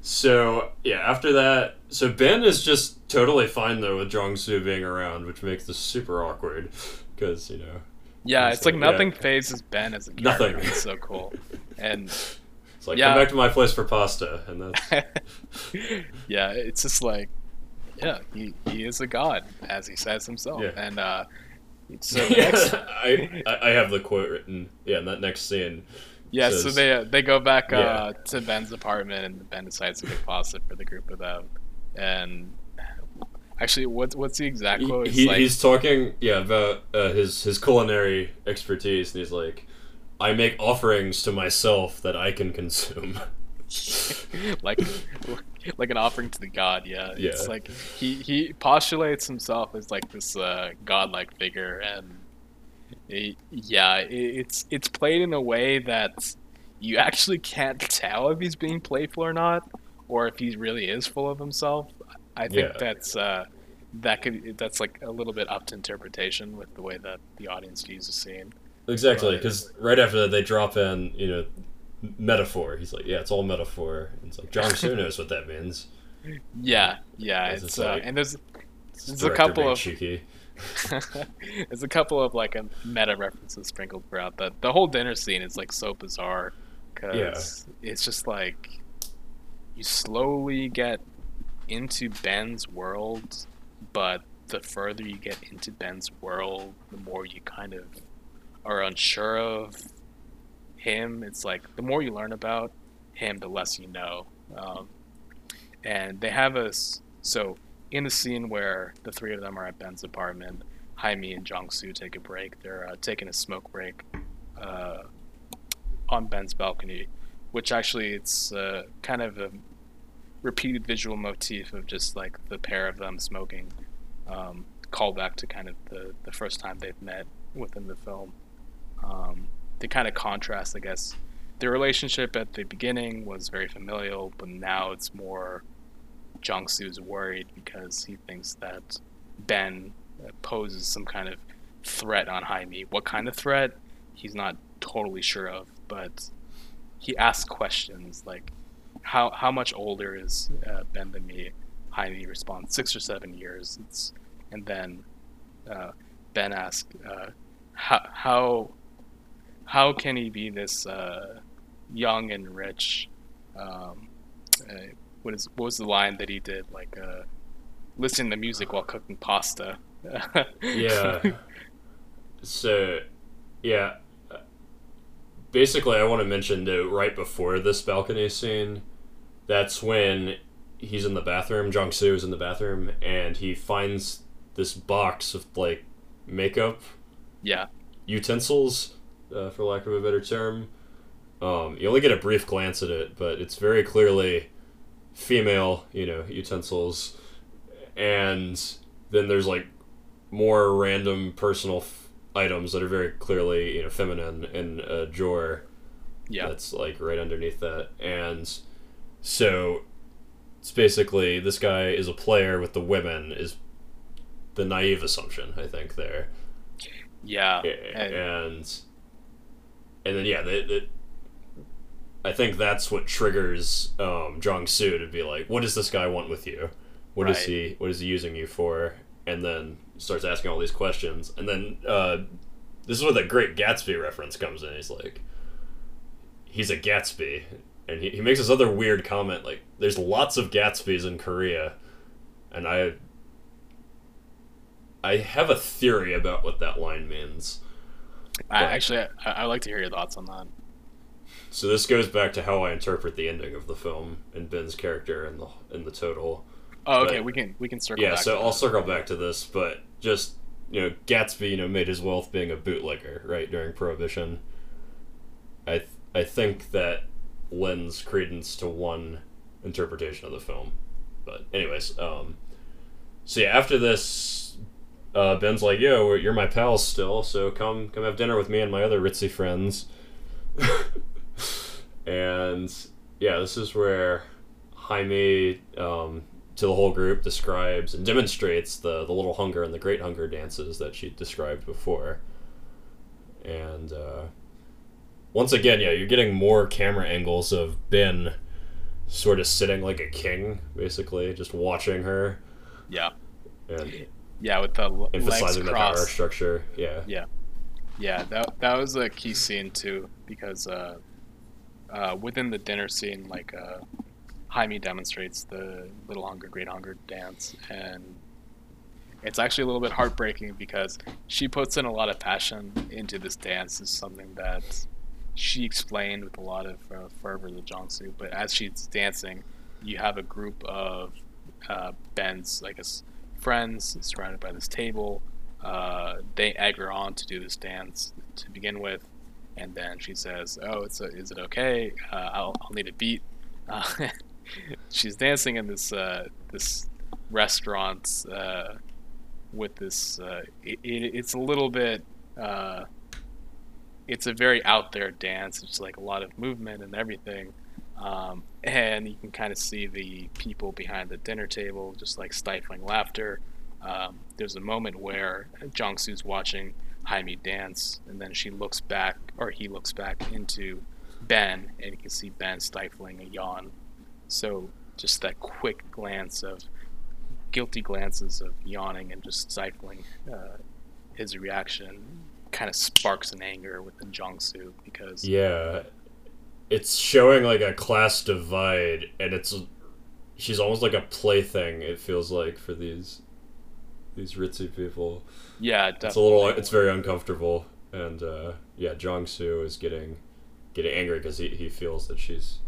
So yeah, after that, so Ben is just totally fine though with Jong Soo being around, which makes this super awkward because you know. Yeah, it's like, like nothing yeah. phases Ben as a character. Nothing. It's so cool, and it's like yeah. come back to my place for pasta, and that's. yeah, it's just like yeah, he, he is a god, as he says himself. Yeah. And uh, so yeah, next... I I have the quote written. Yeah, in that next scene. Yeah, says, so they uh, they go back uh, to Ben's apartment, and Ben decides to make pasta for the group of them. And actually, what's what's the exact quote? He, like... He's talking, yeah, about uh, his his culinary expertise, and he's like, "I make offerings to myself that I can consume." like like an offering to the god. Yeah, yeah. It's like he he postulates himself as like this uh, godlike figure, and it, yeah, it, it's it's played in a way that you actually can't tell if he's being playful or not, or if he really is full of himself. I think yeah. that's uh, that could that's like a little bit up to interpretation with the way that the audience views the scene. Exactly, because right after that they drop in, you know, metaphor. He's like, yeah, it's all metaphor. And it's like John Soo knows what that means. Yeah, yeah. It's, it's uh, like, and there's there's a couple of cheeky. there's a couple of like a meta references sprinkled throughout. that. the whole dinner scene is like so bizarre because yeah. it's just like you slowly get into Ben's world, but the further you get into Ben's world, the more you kind of are unsure of him, it's like the more you learn about him, the less you know. Um, and they have us so in the scene where the three of them are at Ben's apartment, Jaime and Soo take a break. They're uh, taking a smoke break uh, on Ben's balcony, which actually it's uh, kind of a repeated visual motif of just like the pair of them smoking. Um, call back to kind of the, the first time they've met within the film. Um, the kind of contrast, I guess. The relationship at the beginning was very familial, but now it's more Jong Soo's worried because he thinks that Ben poses some kind of threat on Jaime. What kind of threat? He's not totally sure of, but he asks questions like, "How how much older is uh, Ben than me?" Jaime responds, six or seven years." It's, and then uh, Ben asks, uh, "How how how can he be this uh, young and rich? Um, uh, what is what was the line that he did? Like uh, listen to music while cooking pasta. yeah. So, yeah, basically, I want to mention that right before this balcony scene, that's when he's in the bathroom. Jong Soo is in the bathroom, and he finds this box of like makeup Yeah. utensils, uh, for lack of a better term. Um, you only get a brief glance at it, but it's very clearly female, you know, utensils. And then there's like more random personal f- items that are very clearly, you know, feminine in a drawer Yeah. that's like right underneath that. And so it's basically this guy is a player with the women is the naive assumption, I think, there Yeah. and And- and, then yeah, the, the, I think that's what triggers um, Jong Soo to be like, "What does this guy want with you? What is Right. he? What is he using you for?" And then starts asking all these questions, and then uh, this is where the Great Gatsby reference comes in. He's like, "He's a Gatsby," and he, he makes this other weird comment like, "There's lots of Gatsbys in Korea," and I. I have a theory about what that line means. I, actually, I, I'd like to hear your thoughts on that. So this goes back to how I interpret the ending of the film and Ben's character and the in the total. Oh, okay. But- we can we can circle. yeah, back so to I'll that. circle back to this, but just you know, Gatsby, you know, made his wealth being a bootlegger, right during Prohibition. I th- I think that lends credence to one interpretation of the film, but anyways, um, so yeah, after this, uh, Ben's like, "Yo, you're my pals still, so come come have dinner with me and my other ritzy friends." and yeah, this is where Jaime, um, to the whole group, describes and demonstrates the the little hunger and the great hunger dances that she described before. And uh, once again, yeah, you're getting more camera angles of Ben sort of sitting like a king, basically, just watching her Yeah. and Yeah, with the emphasizing the power structure. Yeah. Yeah, that that was a key scene too because uh, uh, within the dinner scene, like uh, Jaime demonstrates the Little Hunger, Great Hunger dance, and it's actually a little bit heartbreaking because she puts in a lot of passion into this dance. Is something that she explained with a lot of uh, fervor to Jongsu. But as she's dancing, you have a group of uh, Ben's, I guess, friends surrounded by this table. Uh, they egg her on to do this dance to begin with, and then she says, "Oh, it's a, is it okay? Uh, I'll, I'll need a beat." Uh, she's dancing in this uh, this restaurant uh, with this. Uh, it, it, it's a little bit. It's a very out there dance. It's like a lot of movement and everything. Um, and you can kind of see the people behind the dinner table just like stifling laughter. Um, there's a moment where Jong Soo's watching Jaime dance, and then she looks back, or he looks back into Ben, and you can see Ben stifling a yawn. So just that quick glance of guilty glances of yawning and just stifling uh, his reaction kind of sparks an anger within Jong Soo because Yeah. It's showing like a class divide and it's she's almost like a plaything, it feels like, for these these ritzy people. yeah, definitely. It's a little it's very uncomfortable and uh yeah, Jong Soo is getting getting angry because he, he feels that she's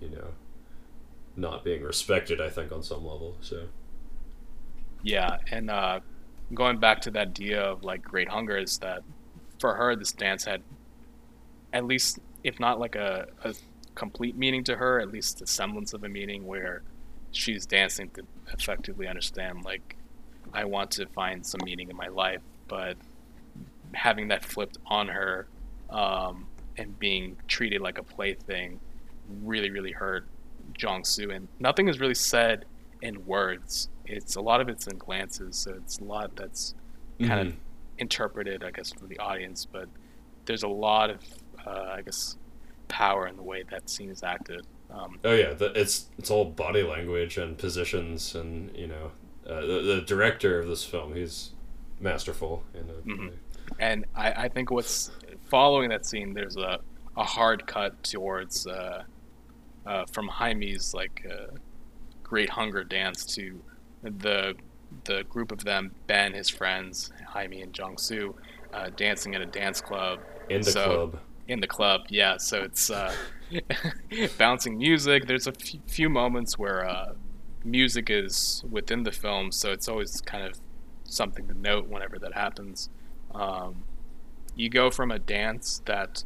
you know not being respected, I think, on some level. So Yeah, and uh, going back to that idea of like great hunger is that for her this dance had at least if not like a, a complete meaning to her, at least a semblance of a meaning where she's dancing to effectively understand like I want to find some meaning in my life, but having that flipped on her um, and being treated like a plaything really really hurt Jong Soo and nothing is really said in words. It's a lot of it's in glances, so it's a lot that's kind of interpreted, I guess, for the audience. But there's a lot of, uh, I guess, power in the way that scene is acted. Um, Oh yeah, the, it's it's all body language and positions, and you know, uh, the the director of this film, he's masterful. In a, Mhm. and I, I think what's following that scene, there's a, a hard cut towards uh, uh, from Jaime's like uh, great hunger dance to the the group of them, Ben, his friends, Jaime and Jong Soo, uh, dancing at a dance club. in the So- club. In the club. Yeah, so it's uh, bouncing music. There's a f- few moments where uh, music is within the film, so it's always kind of something to note whenever that happens. Um, you go from a dance that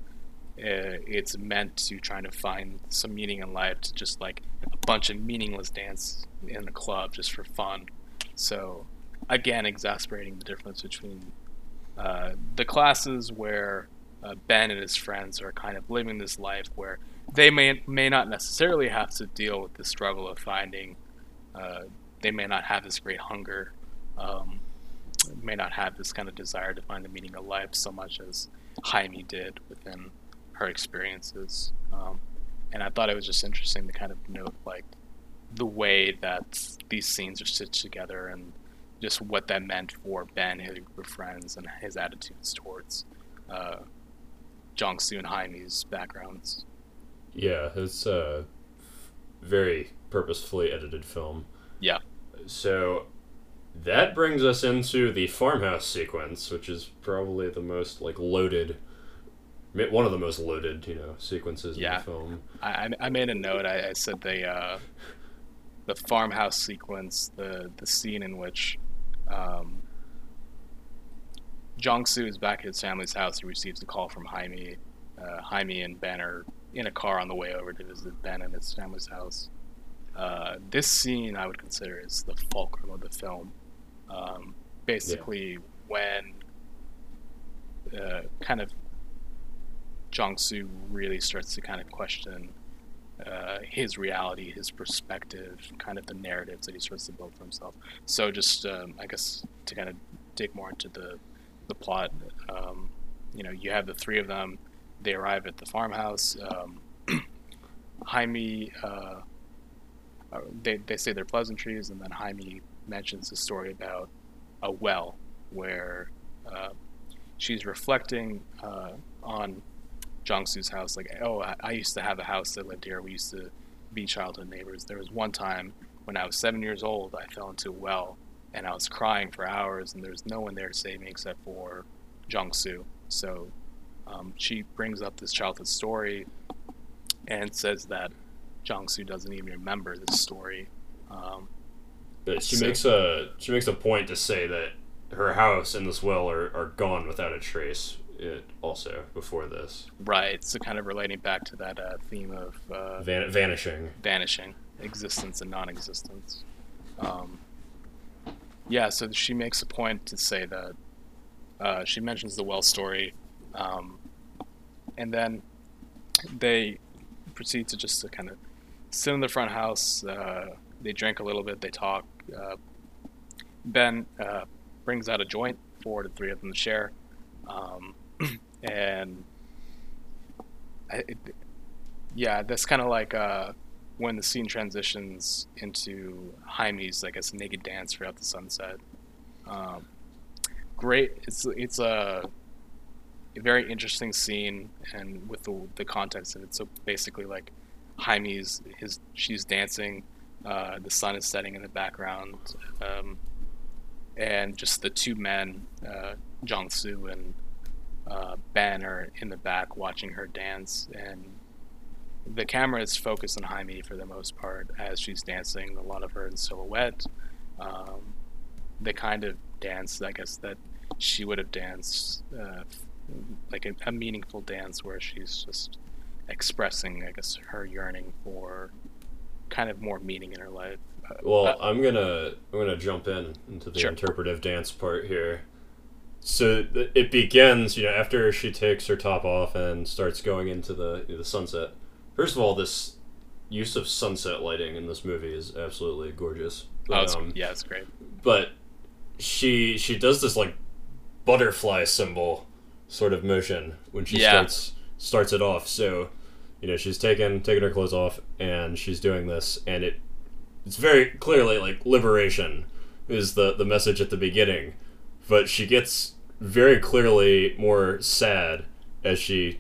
uh, it's meant to trying to find some meaning in life to just like a bunch of meaningless dance in the club just for fun. So again, exasperating the difference between uh, the classes where uh, Ben and his friends are kind of living this life where they may may not necessarily have to deal with the struggle of finding. Uh, they may not have this great hunger. Um, may not have this kind of desire to find the meaning of life so much as Jaime did within her experiences. Um, and I thought it was just interesting to kind of note like the way that these scenes are stitched together and just what that meant for Ben, his group of friends, and his attitudes towards uh, Jong-Soo and Jaime's backgrounds. Yeah, it's a very purposefully edited film. Yeah. So that brings us into the farmhouse sequence, which is probably the most like loaded, one of the most loaded, you know, sequences yeah. in the film. I, I made a note. I, I said the uh, the farmhouse sequence, the the scene in which um, Jong-Soo is back at his family's house. He receives a call from Jaime. Uh, Jaime and Ben are in a car on the way over to visit Ben and his family's house. Uh, this scene I would consider is the fulcrum of the film. Um, basically, yeah. when uh, kind of Jong-Soo really starts to kind of question uh, his reality, his perspective, kind of the narratives that he starts to build for himself. So, just um, I guess to kind of dig more into the the plot, um, you know, you have the three of them. They arrive at the farmhouse. Um, Jaime, uh, uh, they they say their pleasantries, and then Jaime mentions a story about a well where uh, she's reflecting uh, on Jong-Soo's house. Like, oh, I, I used to have a house that lived here. We used to be childhood neighbors. There was one time when I was seven years old, I fell into a well and I was crying for hours, and there was no one there to save me except for Jong-Soo. So um, she brings up this childhood story and says that Jong-Soo doesn't even remember this story. Um, but she so, makes a she makes a point to say that her house and this well are, are gone without a trace, it also before this. Right. So kind of relating back to that uh, theme of uh, Van- vanishing, vanishing, existence and non-existence. Um, yeah. So she makes a point to say that uh, she mentions the well story, um, and then they proceed to just to kind of sit in the front house. Uh, they drink a little bit. They talk. Uh, ben uh, brings out a joint for the three of them to share. Um, and I, it, yeah, that's kind of like uh, when the scene transitions into Jaime's, I guess, naked dance throughout the sunset. Um, great. It's it's a, very interesting scene, and with the the context of it. So basically, like Jaime's his she's dancing, uh, the sun is setting in the background, um, and just the two men, uh, Jong-Soo and uh, Ben are in the back watching her dance, and the camera is focused on Jaime for the most part as she's dancing. A lot of her in silhouette. Um, the kind of dance, I guess, that she would have danced, uh, like a, a, meaningful dance where she's just expressing, I guess, her yearning for kind of more meaning in her life. Uh, well, uh, I'm gonna I'm gonna jump in into the sure. interpretive dance part here so it begins, you know, after she takes her top off and starts going into the the sunset. First of all, this use of sunset lighting in this movie is absolutely gorgeous. Oh, um, yeah, it's great. But she she does this like butterfly symbol sort of motion when she yeah. starts starts it off. So, you know, she's taking taking her clothes off and she's doing this, and it it's very clearly like liberation is the the message at the beginning but she gets very clearly more sad as she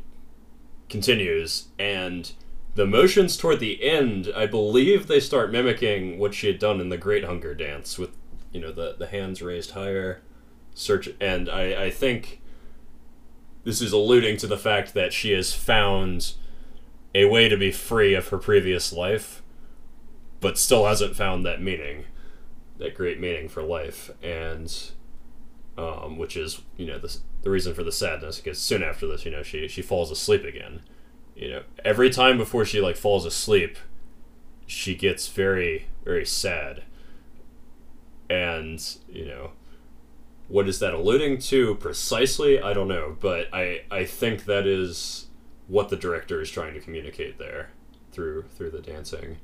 continues and the motions toward the end i believe they start mimicking what she had done in the great hunger dance with you know the, the hands raised higher search and i, I think this is alluding to the fact that she has found a way to be free of her previous life, but still hasn't found that meaning, that great meaning for life, and um, which is you know the the reason for the sadness because soon after this, you know, she she falls asleep again. You know, every time before she like falls asleep, she gets very very sad, and you know what is that alluding to precisely? I don't know, but I I think that is what the director is trying to communicate there through through the dancing.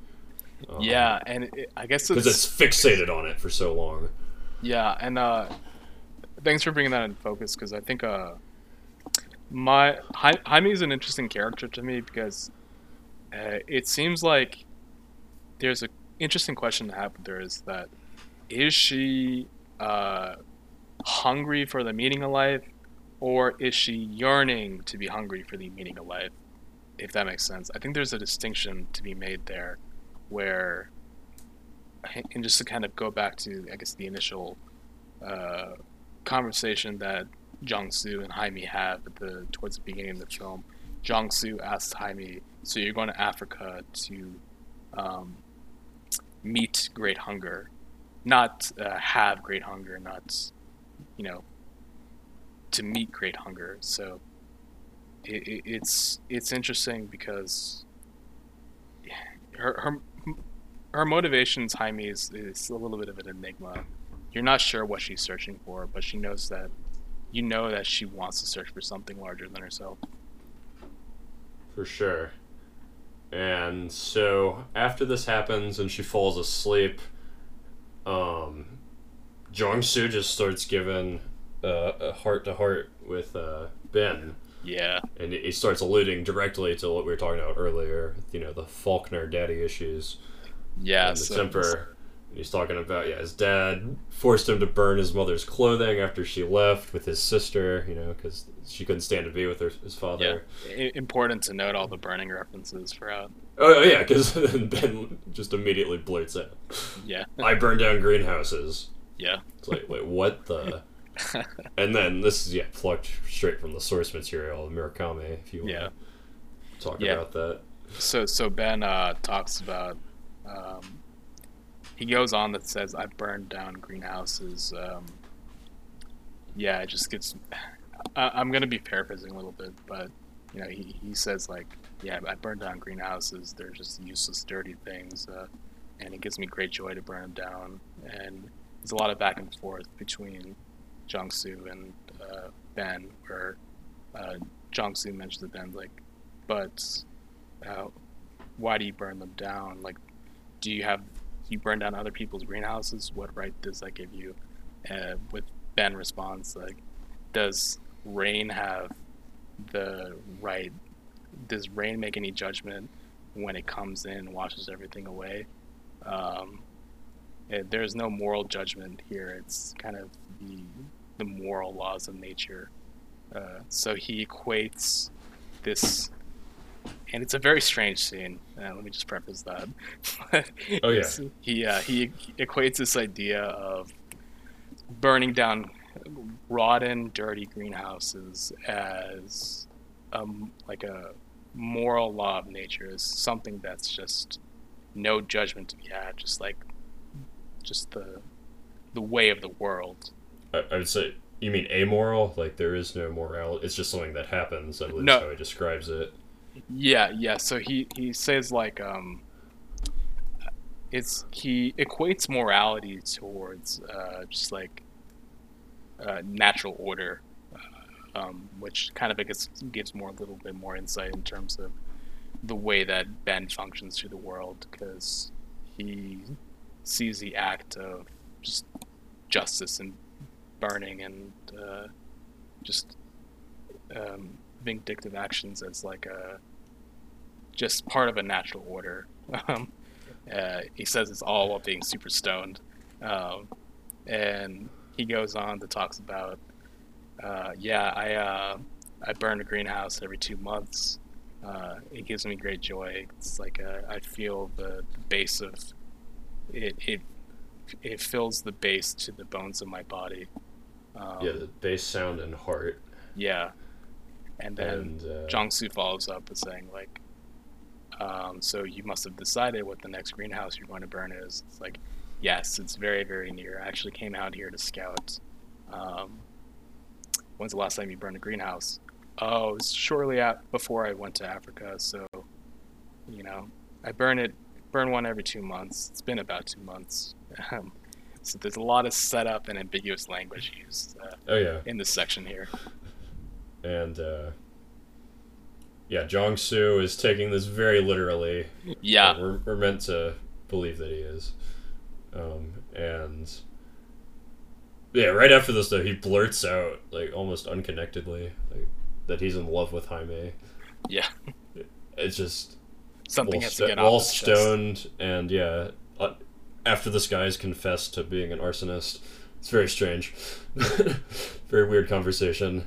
Um, yeah, and it, I guess because it's, it's, fixated on it for so long. Yeah, and uh, thanks for bringing that in focus because I think uh, my Jaime is an interesting character to me because uh, it seems like there's an interesting question to have there is that is she uh, hungry for the meaning of life, or is she yearning to be hungry for the meaning of life? If that makes sense. I think there's a distinction to be made there where, and just to kind of go back to, I guess, the initial uh, conversation that Soo and Jaime have at the towards the beginning of the film. Soo asks Jaime, "So you're going to Africa to um, meet great hunger, not uh, have great hunger, not you know, to meet great hunger. So it, it, it's it's interesting because her her her motivations, Jaime, is, is a little bit of an enigma. You're not sure what she's searching for, but she knows that you know that she wants to search for something larger than herself. For sure. And so after this happens and she falls asleep, um, Jong Soo just starts giving uh, a heart to heart with uh, Ben. Yeah. And he starts alluding directly to what we were talking about earlier, you know, the Faulkner daddy issues. Yeah. And the so temper. He's talking about, yeah, his dad forced him to burn his mother's clothing after she left with his sister, you know, because she couldn't stand to be with her, his father. Yeah. Important to note all the burning references throughout. Oh, yeah, because Ben just immediately blurts out. Yeah. I burned down greenhouses. Yeah. It's like, wait, what the? and then this is yeah plucked straight from the source material, Murakami. If you want yeah. to talk yeah. about that. So so Ben uh, talks about. Um, he goes on that says, "I burned down greenhouses." Um, yeah, it just gets. I, am gonna be paraphrasing a little bit, but you know, he, he says like, "Yeah, I burned down greenhouses. They're just useless, dirty things, uh, and it gives me great joy to burn them down." And there's a lot of back and forth between Jong Soo and uh, Ben, where uh, Jong Soo mentions to Ben like, but uh, why do you burn them down? Like, do you have you burn down other people's greenhouses? What right does that give you? Uh, with Ben responds like, does rain have the right? Does rain make any judgment when it comes in and washes everything away? Um, it, there's no moral judgment here. It's kind of the the moral laws of nature. Uh, so he equates this, and it's a very strange scene. Uh, let me just preface that. oh yeah. He uh, he equates this idea of burning down rotten, dirty greenhouses as um, like a moral law of nature, as something that's just no judgment to be had, just like just the the way of the world. I, I would say you mean amoral? Like there is no morality. It's just something that happens. I believe no. how he describes it. Yeah, yeah. So he he says like um, it's he equates morality towards uh, just like uh, natural order, uh, um, which kind of I guess gives more a little bit more insight in terms of the way that Ben functions through the world because he sees the act of just justice and burning and uh, just um, vindictive actions as like a just part of a natural order. Um, uh, he says it's all while being super stoned, um, and he goes on to talks about, uh, yeah, I uh, I burn a greenhouse every two months. Uh, it gives me great joy. It's like a, I feel the, the base of it it it fills the base to the bones of my body. Um, yeah, the bass sound and heart. Yeah, And then And, uh, Jong Soo follows up with saying like, um, "So you must have decided what the next greenhouse you're going to burn is." It's like, yes, it's very very near. I actually came out here to scout. Um, when's the last time you burned a greenhouse? Oh, it was shortly out before I went to Africa. So, you know, I burn it, burn one every two months. It's been about two months. Um, so there's a lot of setup and ambiguous language used uh, oh yeah, in this section here. And uh, yeah, Jong Soo is taking this very literally. Yeah, we're, we're meant to believe that he is. Um, and yeah, right after this though, he blurts out like almost unconnectedly like that he's in love with Jaime. yeah. It's just Something all, has to get all his chest. stoned, and yeah, uh, after this guy's confessed to being an arsonist, it's very strange, very weird conversation.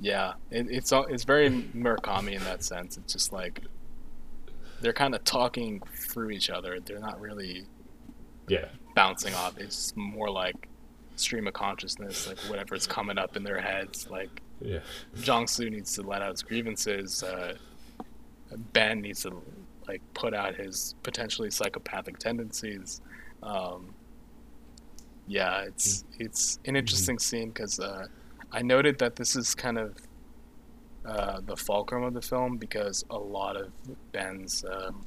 Yeah, it, it's it's very Murakami in that sense. It's just like they're kind of talking through each other. They're not really Yeah, bouncing off. It's more like stream of consciousness, like whatever's coming up in their heads. Like yeah, Jong Soo needs to let out his grievances. Uh, ben needs to like put out his potentially psychopathic tendencies. Um, yeah, it's it's an interesting scene because uh, I noted that this is kind of uh, the fulcrum of the film because a lot of Ben's um,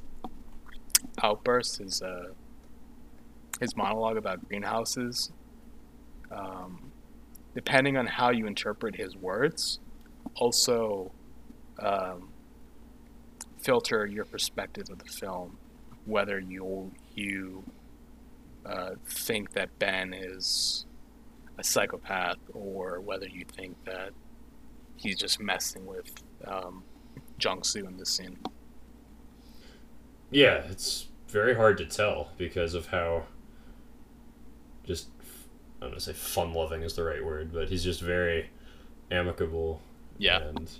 outbursts, his uh, his monologue about greenhouses, um, depending on how you interpret his words, also um, filter your perspective of the film, whether you you uh, think that Ben is a psychopath or whether you think that he's just messing with um, Jong Soo in this scene. yeah. It's very hard to tell because of how just I don't want to say fun loving is the right word, but he's just very amicable Yeah, and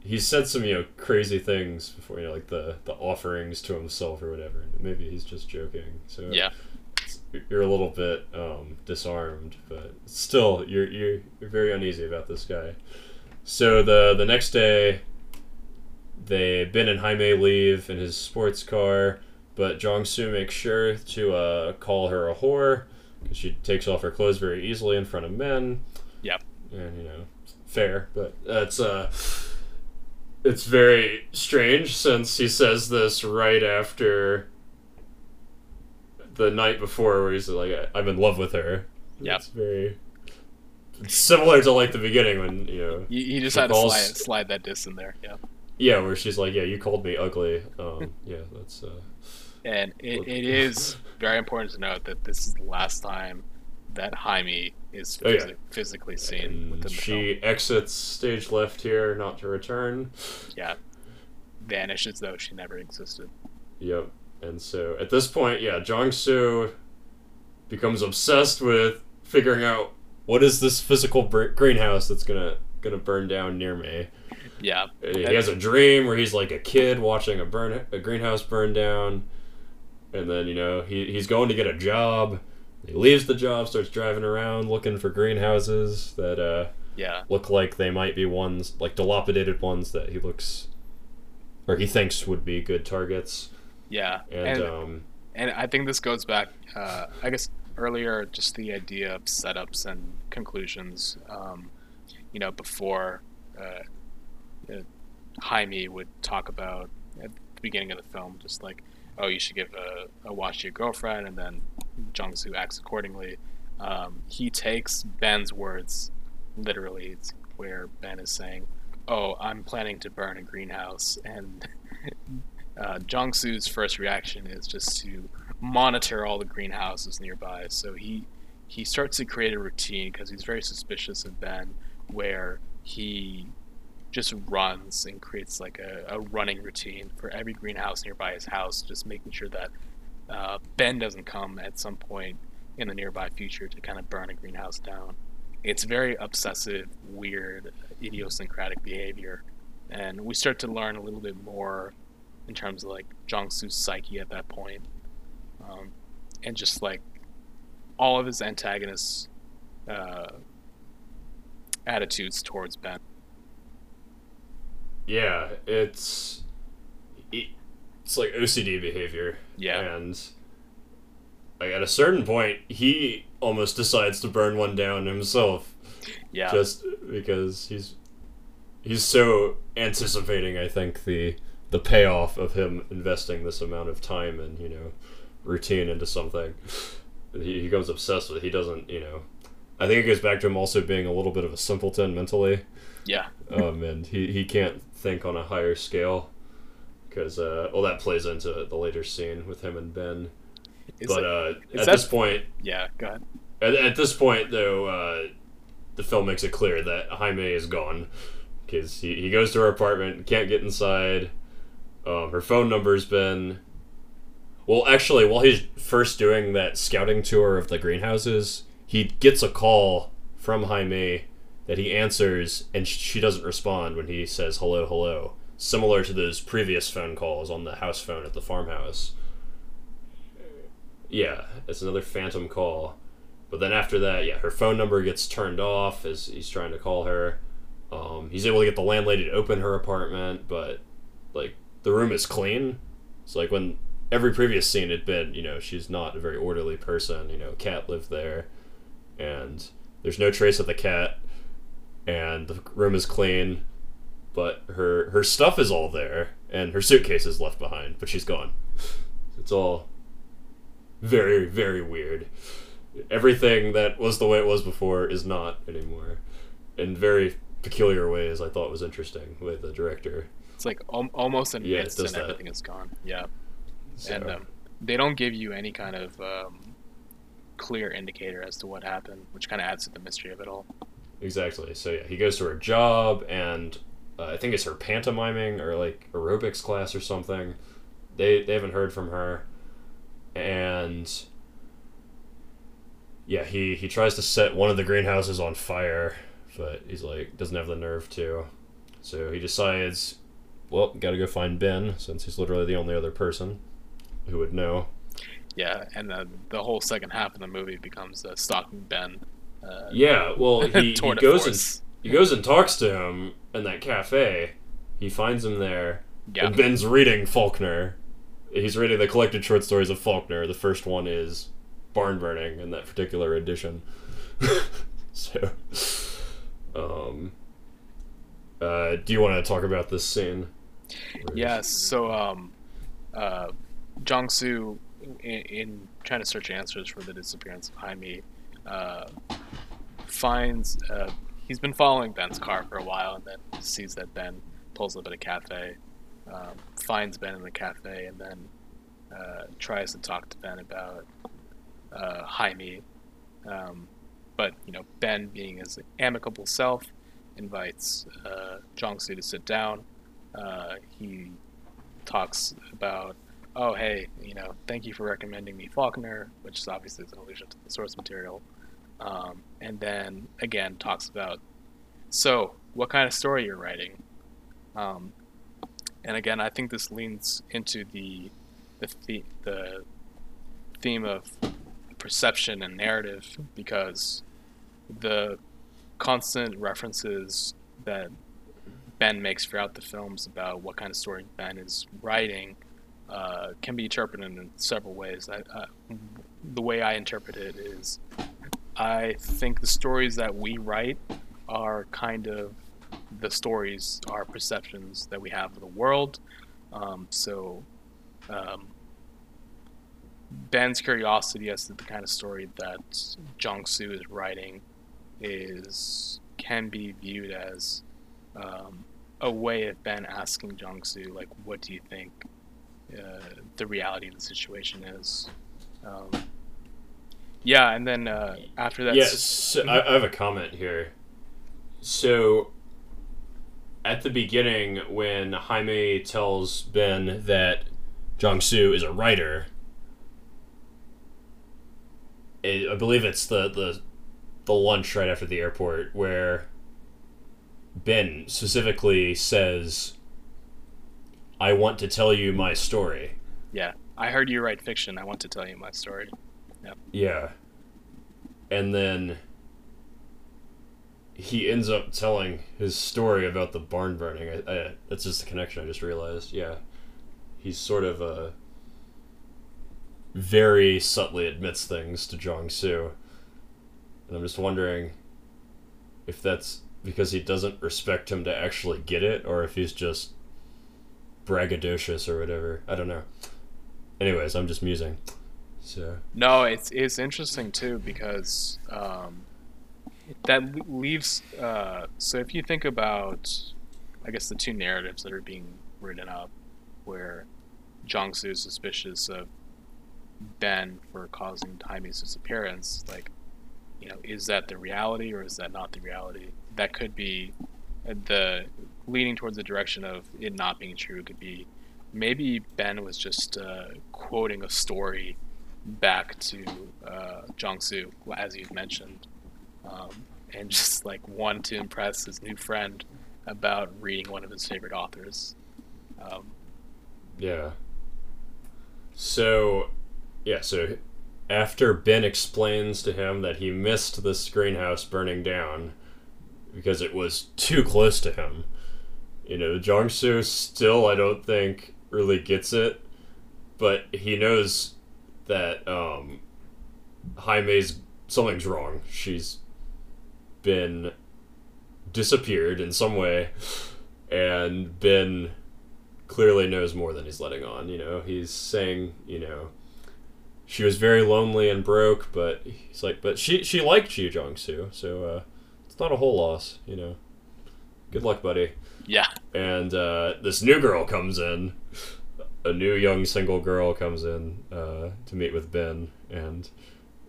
he said some you know crazy things before you know like the the offerings to himself or whatever and maybe he's just joking so yeah, you're a little bit um, disarmed but still you're, you're you're very uneasy about this guy so the the next day they Ben and Jaime leave in his sports car but Jong Soo makes sure to uh, call her a whore because she takes off her clothes very easily in front of men Yep. and you know fair but that's uh it's very strange since he says this right after the night before where he's like i'm in love with her Yeah. it's very it's similar to like the beginning when you know he, just had to slide, slide that disc in there. Yeah, yeah where she's like yeah you called me ugly um yeah that's uh and it, it is very important to note that this is the last time that Jaime is Oh, yeah. physically seen and she film. exits stage left here not to return Yeah, vanishes though she never existed. Yep. And so at this point, yeah, Jong Soo becomes obsessed with figuring out what is this physical br- greenhouse that's gonna gonna burn down near me. Yeah, He has a dream where he's like a kid watching a burn a greenhouse burn down, and then you know he he's going to get a job. He leaves the job, starts driving around looking for greenhouses that uh, yeah, look like they might be ones like dilapidated ones that he looks or he thinks would be good targets. Yeah. And, and um, And I think this goes back, uh, I guess, earlier, just the idea of setups and conclusions. Um, you know, before uh, uh, Jaime would talk about at the beginning of the film, just like, oh, you should give a, a watch to your girlfriend, and then Jong Soo acts accordingly. Um, he takes Ben's words literally, it's where Ben is saying, "Oh, I'm planning to burn a greenhouse," and uh, Jong Soo's first reaction is just to monitor all the greenhouses nearby. So he he starts to create a routine because he's very suspicious of Ben, where he just runs and creates like a, a running routine for every greenhouse nearby his house, just making sure that uh, Ben doesn't come at some point in the nearby future to kind of burn a greenhouse down. It's very obsessive, weird, idiosyncratic behavior, and we start to learn a little bit more in terms of like Jong Soo's psyche at that point, um, and just like all of his antagonists' uh, attitudes towards Ben. yeah, it's it's like OCD behavior. Yeah. and like at a certain point, he almost decides to burn one down himself, Yeah. just because he's he's so anticipating. I think the the payoff of him investing this amount of time and you know routine into something. He, he becomes obsessed with. it. He doesn't, you know. I think it goes back to him also being a little bit of a simpleton mentally yeah. um, and he, he can't think on a higher scale because uh, well that plays into the later scene with him and Ben. Is but it- uh, at that- this point, yeah. Go ahead. at, at this point though, uh, the film makes it clear that Jaime is gone because he, he goes to her apartment, can't get inside. Um, her phone number's been. Well, actually, while he's first doing that scouting tour of the greenhouses, he gets a call from Jaime that he answers, and she doesn't respond when he says hello, hello. Similar to those previous phone calls on the house phone at the farmhouse. Yeah, it's another phantom call. But then after that, yeah, her phone number gets turned off as he's trying to call her. Um, he's able to get the landlady to open her apartment, but like the room is clean. It's like when every previous scene had been, you know, she's not a very orderly person. You know, cat lived there, and there's no trace of the cat, and the room is clean, but her her stuff is all there, and her suitcase is left behind, but she's gone. It's all very very weird. Everything that was the way it was before is not anymore, in very peculiar ways. I thought was interesting with the director. It's like al- almost an Yeah, instant everything is gone. Yeah. So, and um, they don't give you any kind of um, clear indicator as to what happened, which kind of adds to the mystery of it all. Exactly. So yeah, he goes to her job, and uh, I think it's her pantomiming or like aerobics class or something. They they haven't heard from her, and yeah, he he tries to set one of the greenhouses on fire, but he's like doesn't have the nerve to. So he decides, well, got to go find Ben since he's literally the only other person who would know. Yeah, and the, the whole second half of the movie becomes uh, stalking Ben. Uh, Yeah, well, he, he goes and he goes and talks to him in that cafe. He finds him there, Yeah. and Ben's reading Faulkner. He's reading the collected short stories of Faulkner. The first one is Barn Burning in that particular edition. so, um, uh, do you want to talk about this scene? He's- so um, uh, Soo, in, in trying to search answers for the disappearance of Jaime, uh, finds uh, he's been following Ben's car for a while, and then sees that Ben pulls up at a cafe, um, finds Ben in the cafe, and then uh, tries to talk to Ben about uh, Jaime. Um, but you know, Ben, being his amicable self, invites uh, Jong to sit down. Uh, he talks about, oh hey, you know, thank you for recommending me Faulkner, which is obviously an allusion to the source material. Um, and then again talks about, so what kind of story you're writing. Um, and again, I think this leans into the the the, the theme of perception and narrative because the constant references that Ben makes throughout the films about what kind of story Ben is writing uh, can be interpreted in several ways. I, the way I interpret it is, I think the stories that we write are kind of the stories, our perceptions that we have of the world. Um, so, um, Ben's curiosity as to the kind of story that Jong Soo is writing is can be viewed as um, a way of Ben asking Jong Soo, like, what do you think uh, the reality of the situation is? Um, yeah, and then uh, after that, Yes, I, I have a comment here. So, at the beginning, when Jaime tells Ben that Jong Soo is a writer, I believe it's the, the the lunch right after the airport where Ben specifically says, "I want to tell you my story." yeah, I heard you write fiction. I want to tell you my story. Yeah. And then he ends up telling his story about the barn burning. I, I, that's just the connection I just realized. Yeah, he's sort of a very subtly admits things to Jong Soo, and I'm just wondering if that's because he doesn't respect him to actually get it, or if he's just braggadocious or whatever. I don't know. Anyways, I'm just musing. So no, it's it's interesting too because um, that leaves. Uh, so if you think about, I guess the two narratives that are being written up, where Soo is suspicious of Ben for causing Jaime's disappearance, like, you know, is that the reality or is that not the reality? That could be the leaning towards the direction of it not being true. Could be maybe Ben was just uh, quoting a story back to uh, Soo, as you've mentioned, um, and just like wanted to impress his new friend about reading one of his favorite authors. Um, yeah. So, yeah, so after Ben explains to him that he missed this greenhouse burning down because it was too close to him, you know, Jong Soo still, I don't think, really gets it, but he knows that um, Jaime's something's wrong. She's been disappeared in some way, and Ben clearly knows more than he's letting on. You know, he's saying, you know, she was very lonely and broke, but he's like, but she she liked Yu Jong Soo, so uh, it's not a whole loss. You know, good luck, buddy. Yeah. And uh, this new girl comes in a new young single girl comes in uh, to meet with Ben, and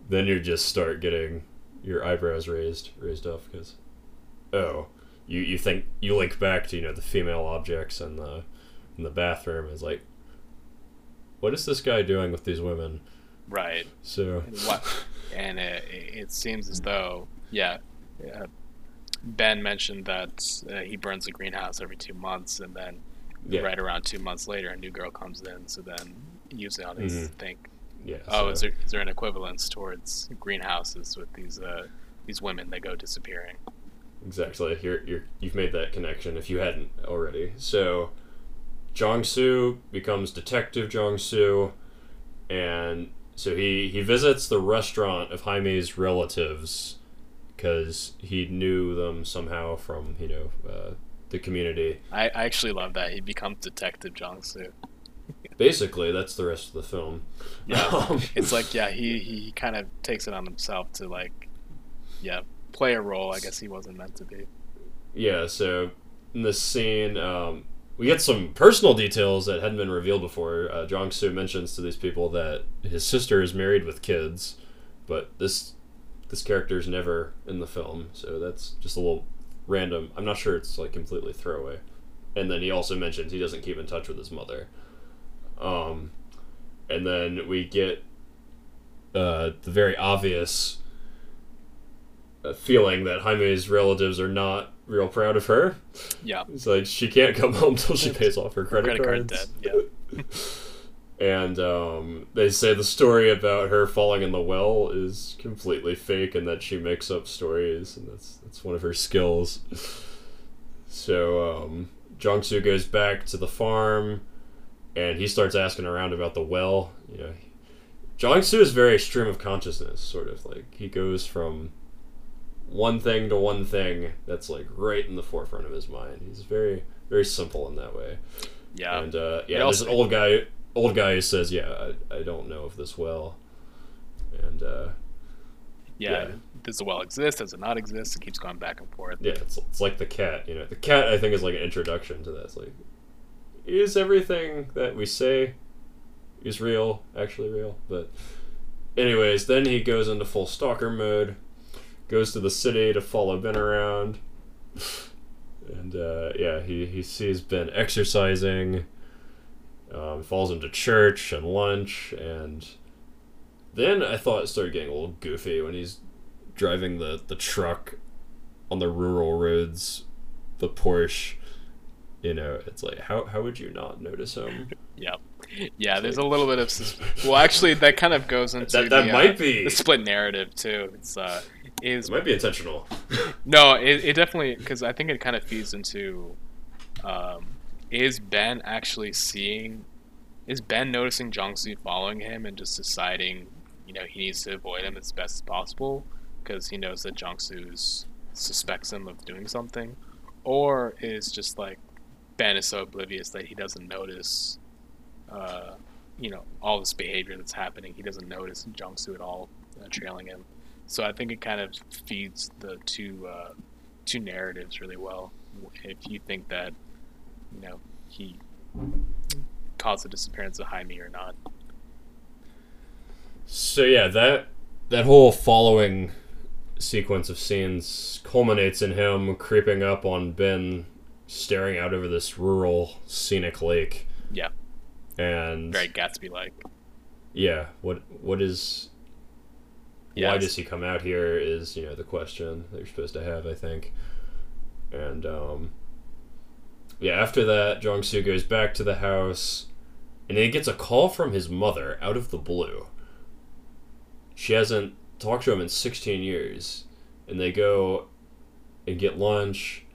then you just start getting your eyebrows raised raised up because oh, you you think you link back to you know the female objects in the in the bathroom is like, what is this guy doing with these women? Right. So and what? And it, it seems as though yeah. yeah Ben mentioned that uh, he burns the greenhouse every two months, and then yeah. right around two months later, a new girl comes in. So then usually on these mm-hmm. think, yeah, oh, so. is there is there an equivalence towards greenhouses with these uh, these women that go disappearing? Exactly. You're, you're you've made that connection if you hadn't already. So Jong Soo becomes Detective Jong Soo, and so he he visits the restaurant of Jaime's relatives because he knew them somehow from you know uh, the community. I, I actually love that he becomes Detective Jong Soo. Basically, that's the rest of the film. Yeah, um, it's like yeah, he he kind of takes it on himself to like, yeah, play a role. I guess he wasn't meant to be. Yeah, so in this scene, um, we get some personal details that hadn't been revealed before. Uh, Jong Soo mentions to these people that his sister is married with kids, but this this character is never in the film, so that's just a little random. I'm not sure it's like completely throwaway. And then he also mentions he doesn't keep in touch with his mother. Um, and then we get uh, the very obvious uh, feeling that Jaime's relatives are not real proud of her. Yeah, it's like she can't come home till she pays off her credit, credit cards. Card debt. Yeah. and um, they say the story about her falling in the well is completely fake and that she makes up stories and that's that's one of her skills so um, Jong Soo goes back to the farm and he starts asking around about the well you know Jong Soo is very stream of consciousness sort of like he goes from one thing to one thing that's like right in the forefront of his mind he's very very simple in that way yeah and uh, yeah there's an old guy old guy who says, "Yeah, I, I don't know of this well," and uh, yeah, yeah, does the well exist? Does it not exist? It keeps going back and forth. Yeah, it's it's like the cat. You know, the cat I think is like an introduction to that. It's like, is everything that we say is real actually real? But anyways, then he goes into full stalker mode, goes to the city to follow Ben around. And uh, yeah, he, he sees Ben exercising um, falls into church and lunch, and then I thought it started getting a little goofy when he's driving the, the truck on the rural roads, the Porsche. You know, it's like how how would you not notice him? yeah, yeah. It's there's like, a little bit of well, actually, that kind of goes into that. That the, might uh, be the split narrative too. It's uh, is It might be intentional. no, it, it definitely because I think it kind of feeds into um, is Ben actually seeing is Ben noticing Jong Soo following him and just deciding you know he needs to avoid him as best as possible because he knows that Jong Soo suspects him of doing something, or is just like Ben is so oblivious that he doesn't notice, uh, you know, all this behavior that's happening. He doesn't notice Jong Soo at all uh, trailing him. So I think it kind of feeds the two uh, two narratives really well. If you think that, you know, he caused the disappearance of Jaime or not. So yeah, that that whole following sequence of scenes culminates in him creeping up on Ben, staring out over this rural scenic lake. Yeah, And very Gatsby like. yeah, what what is Yeah, why does he come out here is you know the question that you're supposed to have i think. And um yeah after that jong soo goes back to the house and he gets a call from his mother out of the blue. She hasn't talked to him in 16 years and they go and get lunch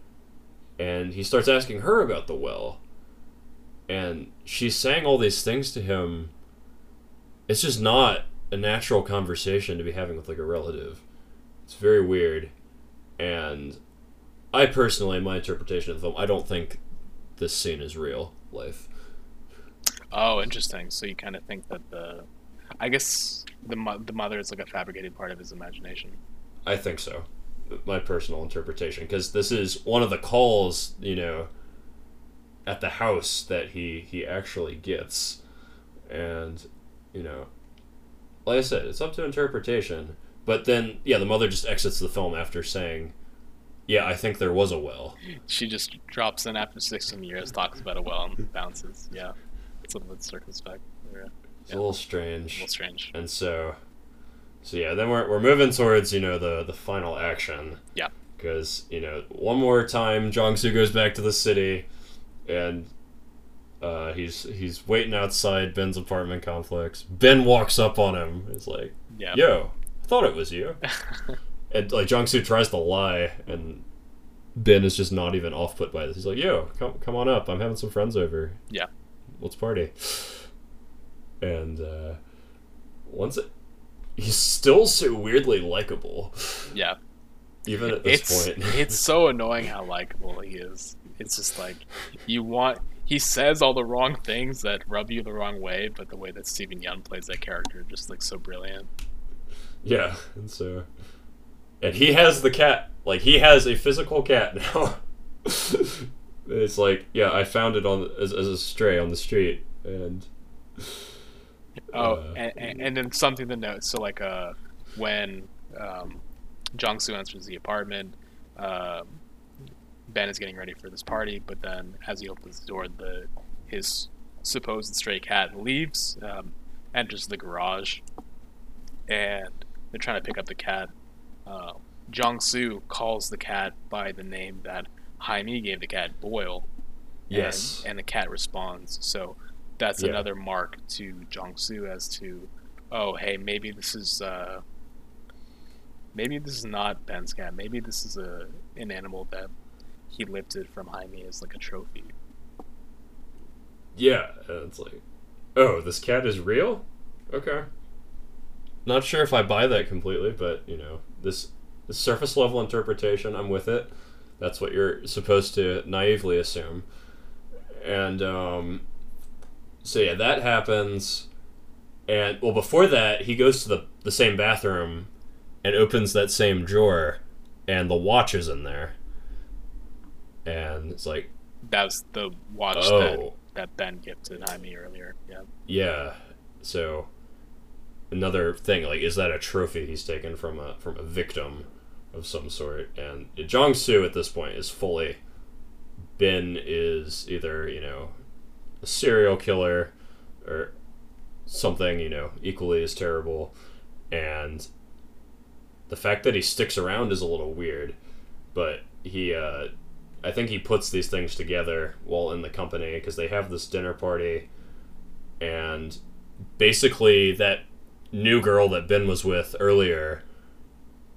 and he starts asking her about the well. And she's saying all these things to him. It's just not a natural conversation to be having with like a relative. It's very weird, and I personally, my interpretation of the film, I don't think this scene is real life. Oh, interesting. So you kind of think that the, I guess the mo- the mother is like a fabricated part of his imagination. I think so. My personal interpretation, because this is one of the calls, you know, at the house that he he actually gets, and you know, like I said, it's up to interpretation. But then, yeah, the mother just exits the film after saying, "Yeah, I think there was a well." She just drops in after 16 years, talks about a well, and bounces. Yeah, it's a little bit circumspect. Yeah, a It's a little strange. little strange. And so, so yeah, then we're, we're moving towards you know the the final action. Yeah. Because you know one more time, Jong Soo goes back to the city, and uh, he's he's waiting outside Ben's apartment complex. Ben walks up on him. He's like, Yeah. "Yo, I thought it was you." and like Jong Soo tries to lie, and Ben is just not even off put by this. He's like, "Yo, come come on up. I'm having some friends over. Yeah. let's party." And uh, once it, he's still so weirdly likable, yeah. even at this It's point. it's so annoying how likable he is. It's just like you want. He says all the wrong things that rub you the wrong way, but the way that Steven Yeun plays that character just like so brilliant. yeah, and so, and he has the cat. Like he has a physical cat now. it's like, yeah, I found it on as, as a stray on the street, and Oh, Uh, and, and, and then something to note. So like uh, when um, Jong Soo enters the apartment, um Ben is getting ready for this party, but then as he opens the door, the his supposed stray cat leaves, um, enters the garage, and they're trying to pick up the cat. Uh, Jong Soo calls the cat by the name that Jaime gave the cat, Boil. and- Yes. and the cat responds. So that's Yeah. another mark to Jong Soo as to, oh hey, maybe this is uh, maybe this is not Ben's cat. Maybe this is a an animal that he lifted from Jaime as like a trophy. yeah, and it's like, oh, this cat is real. Okay. Not sure if I buy that completely, but you know, this, this surface level interpretation, I'm with it. That's what you're supposed to naively assume. And um, so yeah, that happens. And well, before that, he goes to the the same bathroom and opens that same drawer, and the watch is in there. And it's like, That was the watch that, oh, that Ben gifted Jaime earlier. Yeah. yeah. So another thing, like, is that a trophy he's taken from a from a victim of some sort? And Jong Soo at this point is fully Ben is either you know a serial killer or something you know equally as terrible, and the fact that he sticks around is a little weird, but he. Uh, I think he puts these things together while in the company because they have this dinner party, and basically that new girl that Ben was with earlier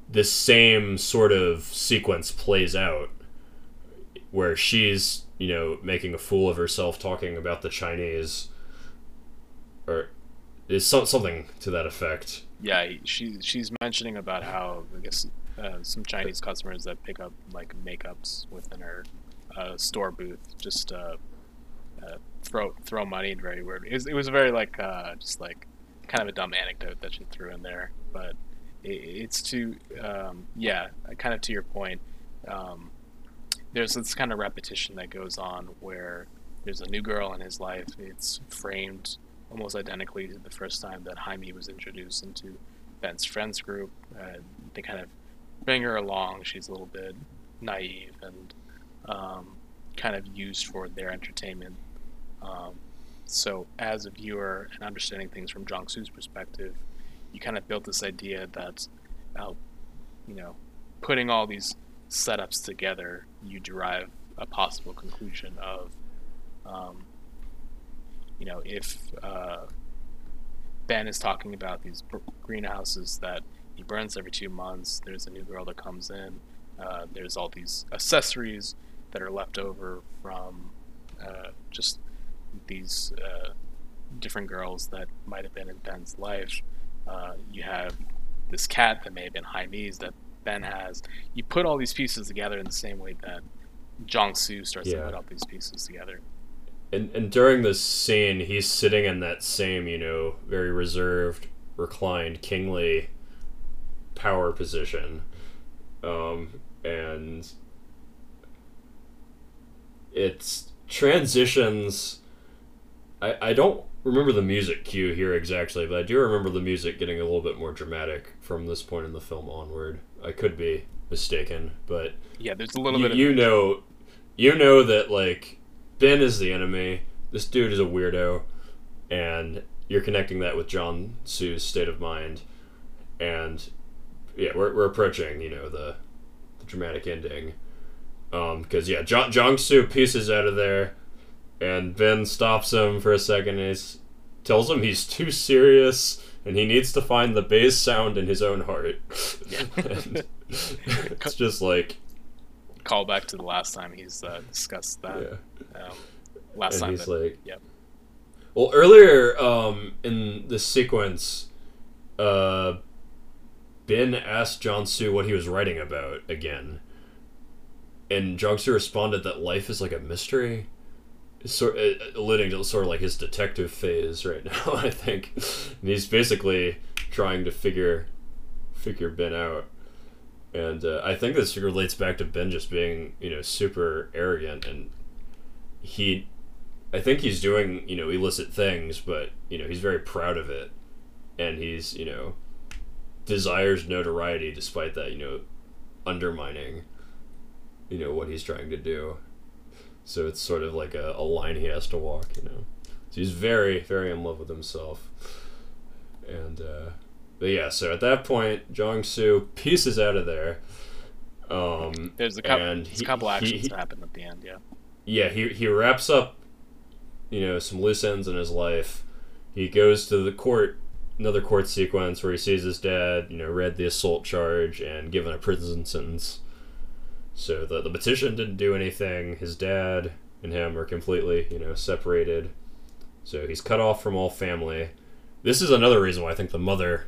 this same sort of sequence plays out where she's you know making a fool of herself talking about the chinese or is so, something to that effect. Yeah, she she's mentioning about how I guess uh, some Chinese customers that pick up like makeups within her uh, store booth just uh, uh, throw throw money in very weird. It was, it was very like uh, just like kind of a dumb anecdote that she threw in there, but it, it's to um, yeah, kind of to your point. Um, there's this kind of repetition that goes on where there's a new girl in his life. It's framed almost identically to the first time that Jaime was introduced into Ben's friends group. Uh, they kind of bring her along. She's a little bit naive and um, kind of used for their entertainment. Um, so, as a viewer and understanding things from Jong perspective, you kind of built this idea that, uh, you know, putting all these setups together, you derive a possible conclusion of, um, you know, if uh, Ben is talking about these greenhouses that he burns every two months, there's a new girl that comes in, uh, there's all these accessories that are left over from uh, just these uh, different girls that might have been in Ben's life. Uh, you have this cat that may have been Jaime's that Ben has. You put all these pieces together in the same way that Jong Soo starts to put all these pieces together. and and during this scene he's sitting in that same you know very reserved reclined kingly power position um and it's transitions i i don't remember the music cue here exactly but i do remember the music getting a little bit more dramatic from this point in the film onward. I could be mistaken but Yeah, there's a little you, bit of you know you know that like ben is the enemy this dude is a weirdo and you're connecting that with jong soo's state of mind and yeah we're, we're approaching you know the, the dramatic ending um because yeah john jong soo pieces out of there and ben stops him for a second and he's tells him he's too serious and he needs to find the bass sound in his own heart Yeah. It's just like call back to the last time he's uh, discussed that. yeah Um, last and time. he's that- like, yep. Well, earlier um, in the sequence, uh, Ben asked Jong Soo what he was writing about again, and Jong Soo responded that life is like a mystery, sort uh, alluding to sort of like his detective phase right now. I think, and he's basically trying to figure figure Ben out. And uh, I think this relates back to Ben just being, you know, super arrogant, and he I think he's doing, you know, illicit things, but, you know, he's very proud of it. And he's, you know, desires notoriety despite that, you know, undermining, you know, what he's trying to do. So it's sort of like a, a line he has to walk, you know. So he's very, very in love with himself. And, uh, but yeah, so at that point, Jong Soo pieces out of there. Um, There's a couple, and he- a couple he- actions he- that happen at the end. Yeah. yeah, he he wraps up, you know, some loose ends in his life. He goes to the court, another court sequence where he sees his dad, you know, read the assault charge and given a prison sentence. So the the petition didn't do anything. His dad and him are completely, you know, separated. So he's cut off from all family. This is another reason why I think the mother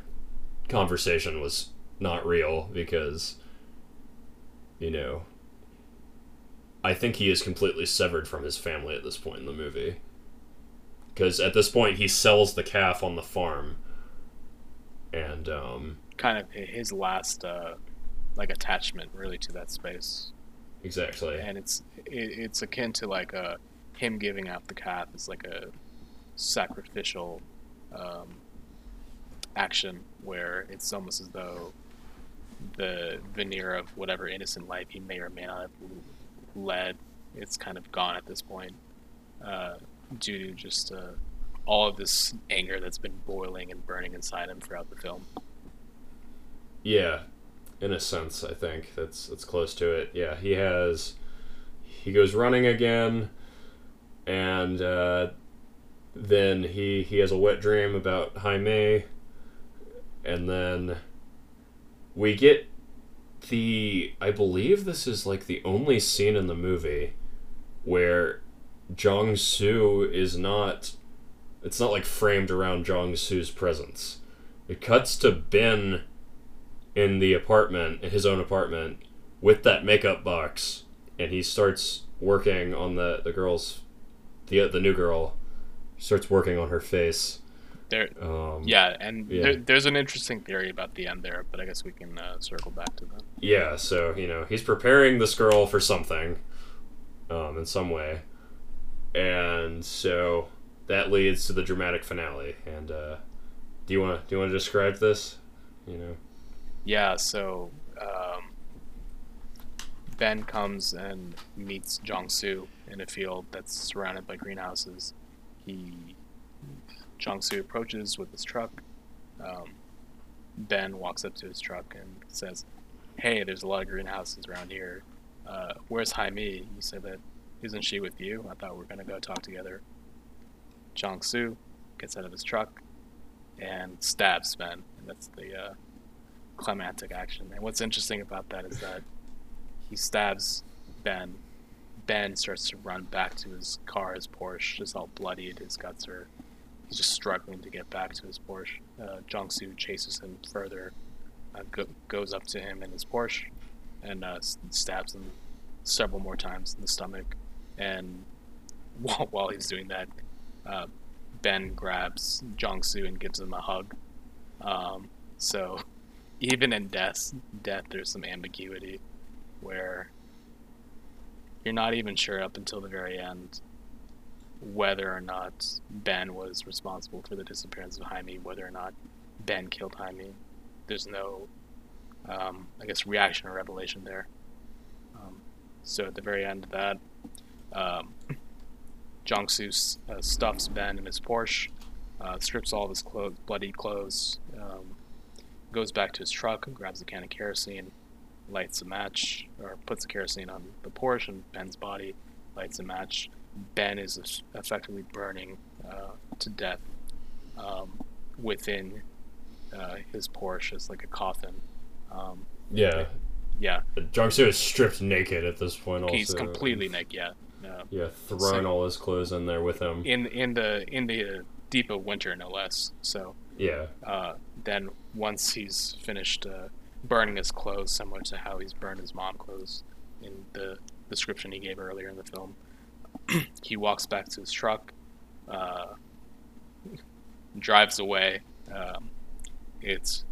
conversation was not real because, you know, I think he is completely severed from his family at this point in the movie. Because at this point, he sells the calf on the farm. And, um, Kind of his last uh, like attachment really to that space, exactly. and it's it, it's akin to like a him giving out the calf is like a sacrificial um, action where it's almost as though the veneer of whatever innocent life he may or may not have led it's kind of gone at this point uh, due to just uh, all of this anger that's been boiling and burning inside him throughout the film Yeah, in a sense, I think that's that's close to it. Yeah, he has. He goes running again, and uh, then he he has a wet dream about Jaime, and then we get the I believe this is like the only scene in the movie where Jong Soo is not it's not like framed around Jong Soo's presence. It cuts to Ben in the apartment, in his own apartment, with that makeup box, and he starts working on the the girl's the the new girl starts working on her face. There, Um, yeah, and yeah. There, there's an interesting theory about the end there, but I guess we can uh, circle back to that. Yeah, so you know he's preparing this girl for something, um, in some way, and so that leads to the dramatic finale. And uh, do you want to do you want to describe this? You know, Yeah, so um, Ben comes and meets Soo in a field that's surrounded by greenhouses. He Soo approaches with his truck. Um, ben walks up to his truck and says, "Hey, there's a lot of greenhouses around here. Uh, where's Jaime? You said that isn't she with you? I thought we were gonna go talk together." Jong Soo gets out of his truck and stabs Ben, and that's the uh, climactic action. And what's interesting about that is that he stabs Ben. Ben starts to run back to his car, his Porsche, just all bloodied. His guts are. He's just struggling to get back to his Porsche. Uh, Jong Soo chases him further, uh, go, goes up to him in his Porsche, and uh, stabs him several more times in the stomach. And while, while he's doing that, uh, Ben grabs Jong Soo and gives him a hug. Um, so even in death, death, there's some ambiguity where you're not even sure up until the very end whether or not Ben was responsible for the disappearance of Jaime, whether or not Ben killed Jaime. There's no, um, I guess, reaction or revelation there. Um, so at the very end of that, Jong Soo uh, stuffs Ben in his Porsche, uh, strips all of his clothes, bloody clothes, um, goes back to his truck, and grabs a can of kerosene, lights a match, or puts the kerosene on the Porsche and Ben's body, lights a match. Ben is effectively burning uh, to death um, within uh, his Porsche as like a coffin. Um, yeah, yeah, Jong Soo is stripped naked at this point. Also, he's completely naked. Yeah, uh, yeah, throwing all his clothes in there with him. in in the in the deep of winter, no less. So Yeah, uh, then once he's finished uh, burning his clothes, similar to how he's burned his mom clothes in the description he gave earlier in the film, he walks back to his truck, uh, drives away. Um, it's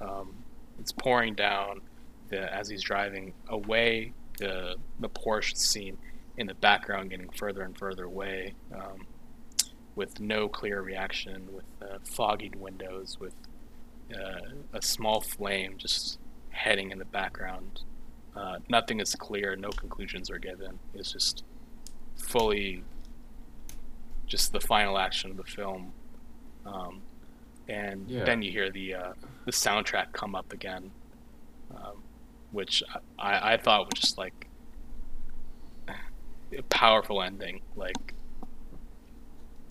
um, it's pouring down the, as he's driving away. The the Porsche scene in the background getting further and further away. Um, with no clear reaction, with uh, foggied windows, with uh, a small flame just heading in the background. Uh, nothing is clear, no conclusions are given. It's just fully just the final action of the film. Um, and Yeah. then you hear the uh, the soundtrack come up again, um, which I, I thought was just like a powerful ending, like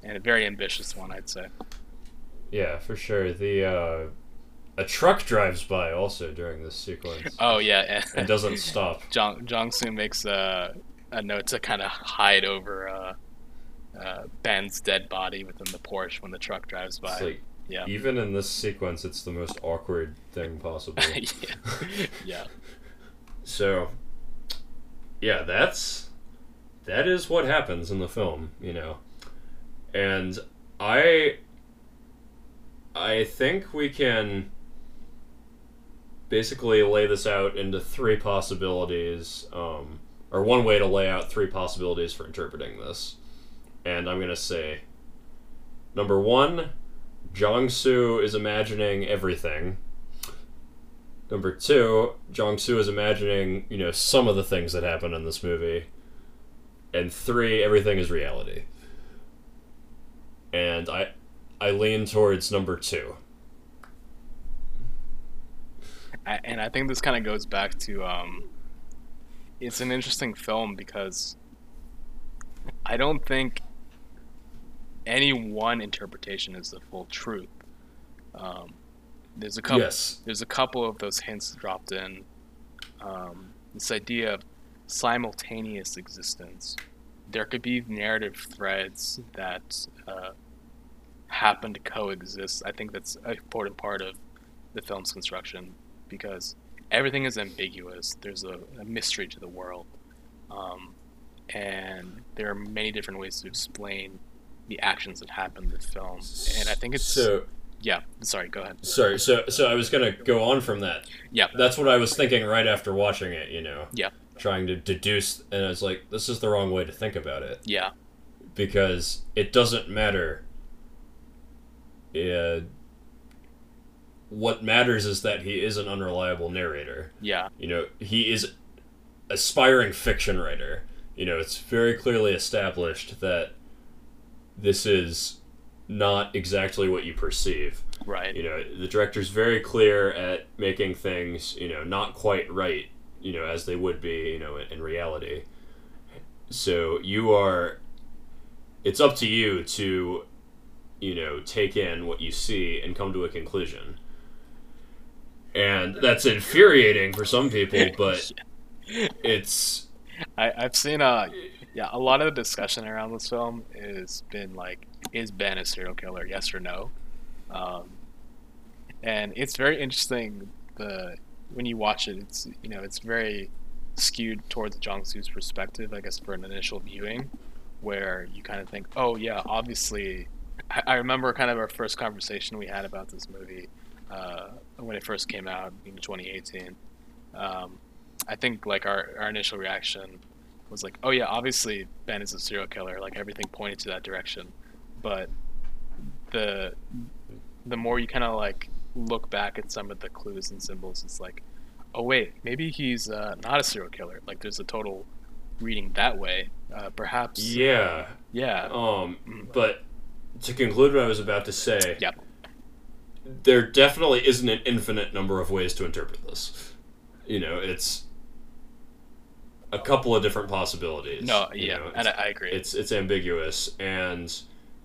and a very ambitious one, I'd say. yeah, for sure. The uh, a truck drives by also during this sequence Oh yeah, and doesn't stop. Jong Jong Soo makes a a note to kind of hide over uh, uh, Ben's dead body within the Porsche when the truck drives by. Like yeah. even in this sequence, it's the most awkward thing possible. yeah. yeah. So, yeah, that's that is what happens in the film, you know. And I I think we can basically lay this out into three possibilities um, or one way to lay out three possibilities for interpreting this. And I'm going to say number 1, Jong Soo is imagining everything. Number two, Jong Soo is imagining, you know, some of the things that happen in this movie. And three, everything is reality. And I I lean towards number two. And I think this kind of goes back to um, it's an interesting film because I don't think any one interpretation is the full truth. Um, there's a couple. Yes. There's a couple of those hints dropped in um, this idea of simultaneous existence. There could be narrative threads that uh, happen to coexist. I think that's an important part of the film's construction because everything is ambiguous. There's a, a mystery to the world, um, and there are many different ways to explain the actions that happen in the film. And I think it's so. Yeah, sorry. Go ahead. Sorry. So so I was gonna go on from that. Yeah. That's what I was thinking right after watching it. You know. Yeah. Trying to deduce, and I was like, this is the wrong way to think about it. Yeah. Because it doesn't matter. Yeah. what matters is that he is an unreliable narrator. Yeah. You know, he is aspiring fiction writer. You know, it's very clearly established that this is not exactly what you perceive. Right. You know, the director's very clear at making things, you know, not quite right, you know, as they would be, you know, in, in reality. So you are it's up to you to you know, take in what you see and come to a conclusion. And that's infuriating for some people, but it's I, I've seen uh yeah, a lot of the discussion around this film has been like, is Ben a serial killer? Yes or no? Um, and it's very interesting. The when you watch it, it's you know it's very skewed towards Jong Soo's perspective, I guess, for an initial viewing, where you kind of think, oh yeah, obviously. I, I remember kind of our first conversation we had about this movie uh, when it first came out in 2018. Um, I think like our, our initial reaction was like, oh yeah, obviously Ben is a serial killer. Like everything pointed to that direction, but the the more you kind of like look back at some of the clues and symbols, it's like, oh wait, maybe he's uh, not a serial killer. Like there's a total reading that way. Uh, perhaps. yeah. Yeah. Um Mm. but to conclude what I was about to say, Yeah. there definitely isn't an infinite number of ways to interpret this. You know, it's a couple of different possibilities. No. you Yeah. know, and I, I agree. it's it's ambiguous and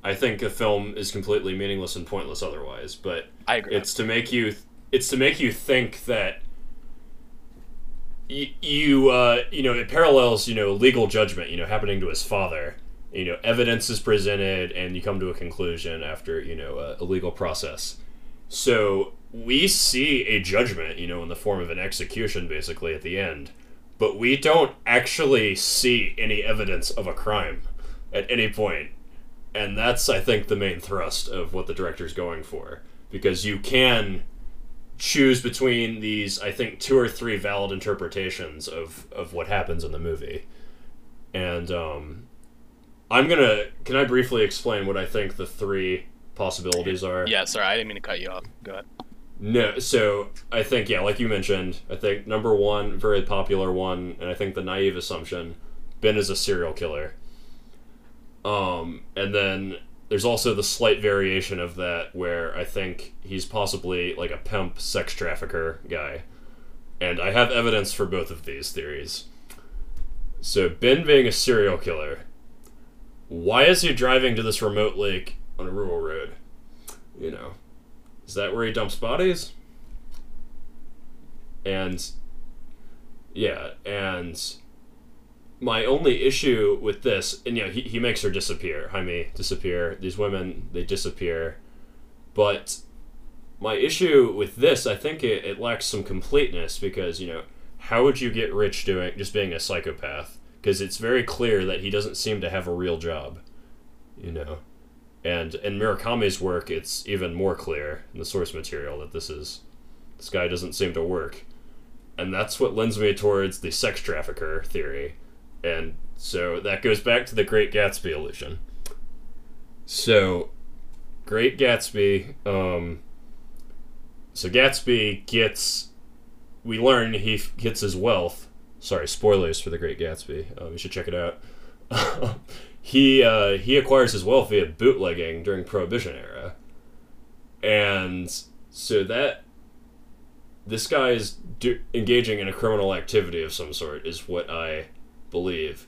I think a film is completely meaningless and pointless otherwise, but I agree. it's to make you it's to make you think that y- you uh, you know it parallels you know legal judgment you know happening to his father. You know evidence is presented and you come to a conclusion after you know a, a legal process. So we see a judgment you know in the form of an execution basically at the end but we don't actually see any evidence of a crime at any point and that's i think the main thrust of what the director's going for because you can choose between these i think two or three valid interpretations of of what happens in the movie and um i'm gonna can i briefly explain what i think the three possibilities are yeah. Sorry, I didn't mean to cut you off. Go ahead. no, so I think yeah, like you mentioned, I think number one, very popular one, and I think the naive assumption, Ben is a serial killer. Um, and then there's also the slight variation of that where I think he's possibly like a pimp sex trafficker guy. And I have evidence for both of these theories. So Ben being a serial killer, why is he driving to this remote lake on a rural road? You know, is that where he dumps bodies? And yeah, and my only issue with this, and you know, he, he makes her disappear, Jaime disappear. These women, they disappear. But my issue with this, I think it, it lacks some completeness because, you know, how would you get rich doing just being a psychopath? Because it's very clear that he doesn't seem to have a real job, you know. And in Murakami's work, it's even more clear in the source material that this is this guy doesn't seem to work, and that's what lends me towards the sex trafficker theory, and so that goes back to the Great Gatsby illusion. So, Great Gatsby, um, so Gatsby gets, we learn he f- gets his wealth. Sorry, spoilers for the Great Gatsby. Um, you should check it out. he uh, he acquires his wealth via bootlegging during Prohibition era, and so that this guy is do- engaging in a criminal activity of some sort is what I believe.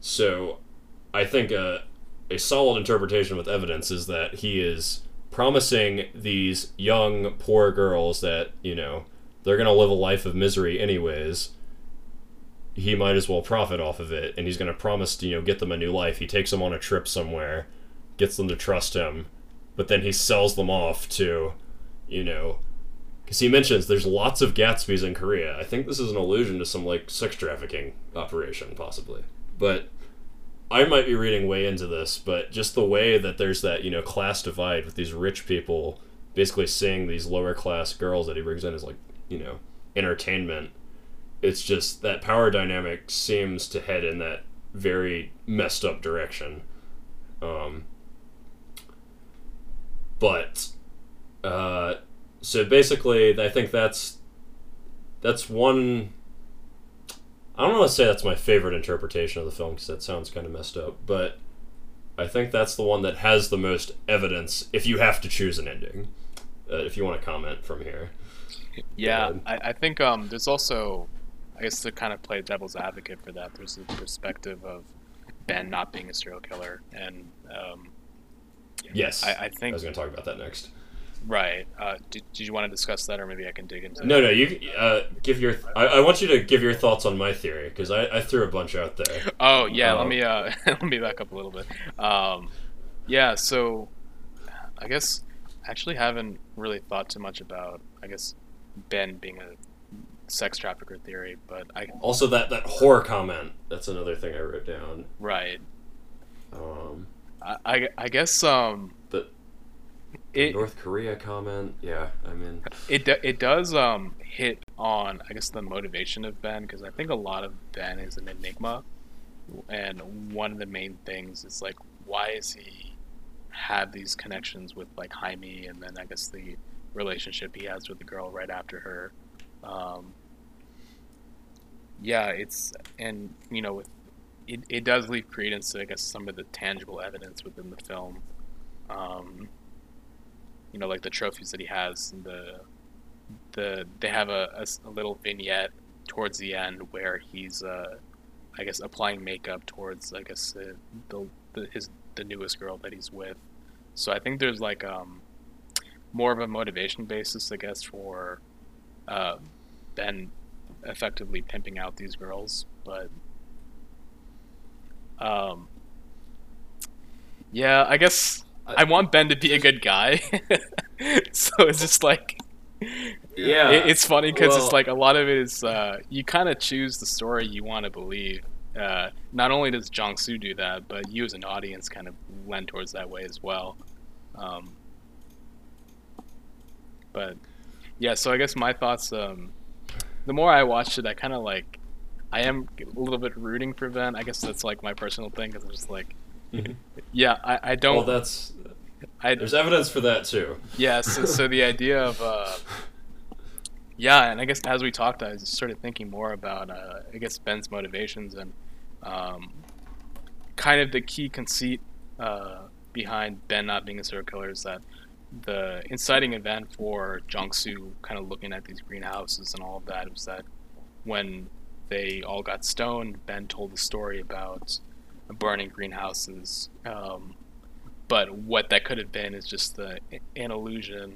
So I think a a solid interpretation with evidence is that he is promising these young poor girls that you know they're gonna live a life of misery anyways he might as well profit off of it, and he's going to promise to you know get them a new life. He takes them on a trip somewhere, gets them to trust him, but then he sells them off to, you know, because he mentions there's lots of Gatsby's in Korea. I think this is an allusion to some like sex trafficking operation, possibly. But I might be reading way into this, but just the way that there's that you know class divide with these rich people basically seeing these lower class girls that he brings in as like you know entertainment. It's just that power dynamic seems to head in that very messed up direction. Um, but uh, so basically, I think that's that's one. I don't want to say that's my favorite interpretation of the film because that sounds kind of messed up, but I think that's the one that has the most evidence. If you have to choose an ending, uh, if you want to comment from here. Yeah, I, I think um, there's also, I guess to kind of play devil's advocate for that, there's the perspective of Ben not being a serial killer, and um, yes, I, I think I was going to talk about that next. Right. Uh, did, did you want to discuss that, or maybe I can dig into? No, no. You uh, give your. I, I want you to give your thoughts on my theory because I, I threw a bunch out there. Oh yeah, let Um, me uh, let me back up a little bit. Um, yeah, so I guess I actually haven't really thought too much about I guess Ben being a sex trafficker theory, but I Also, that that horror comment. That's another thing I wrote down. right. Um, I I, I guess um the it North Korea comment. Yeah, I mean, it do- it does um hit on I guess the motivation of Ben because I think a lot of Ben is an enigma, and one of the main things is like why is he have these connections with like Jaime and then I guess the relationship he has with the girl right after her. Um, yeah, it's and you know with it, it does leave credence to I guess some of the tangible evidence within the film. Um, you know, like the trophies that he has and the the they have a a little vignette towards the end where he's uh, I guess applying makeup towards I guess the, the, the his the newest girl that he's with. So I think there's like um more of a motivation basis I guess for uh, Ben effectively pimping out these girls, but um yeah, I guess I want Ben to be a good guy. so it's just like yeah, it, it's funny because well- it's like a lot of it is uh, you kind of choose the story you want to believe. Uh, not only does Jong Soo do that, but you as an audience kind of lend towards that way as well. Um, but yeah, so I guess my thoughts. Um, the more I watched it, I kind of like. I am a little bit rooting for Ben. I guess that's like my personal thing because I'm just like, Mhm. yeah, I, I don't. well, that's I, there's evidence for that too. yeah, so, so the idea of uh, yeah, and I guess as we talked, I started thinking more about uh, I guess Ben's motivations and um, kind of the key conceit uh, behind Ben not being a serial killer is that the inciting event for Soo kind of looking at these greenhouses and all of that was that when they all got stoned, Ben told the story about burning greenhouses. Um, but what that could have been is just the, an allusion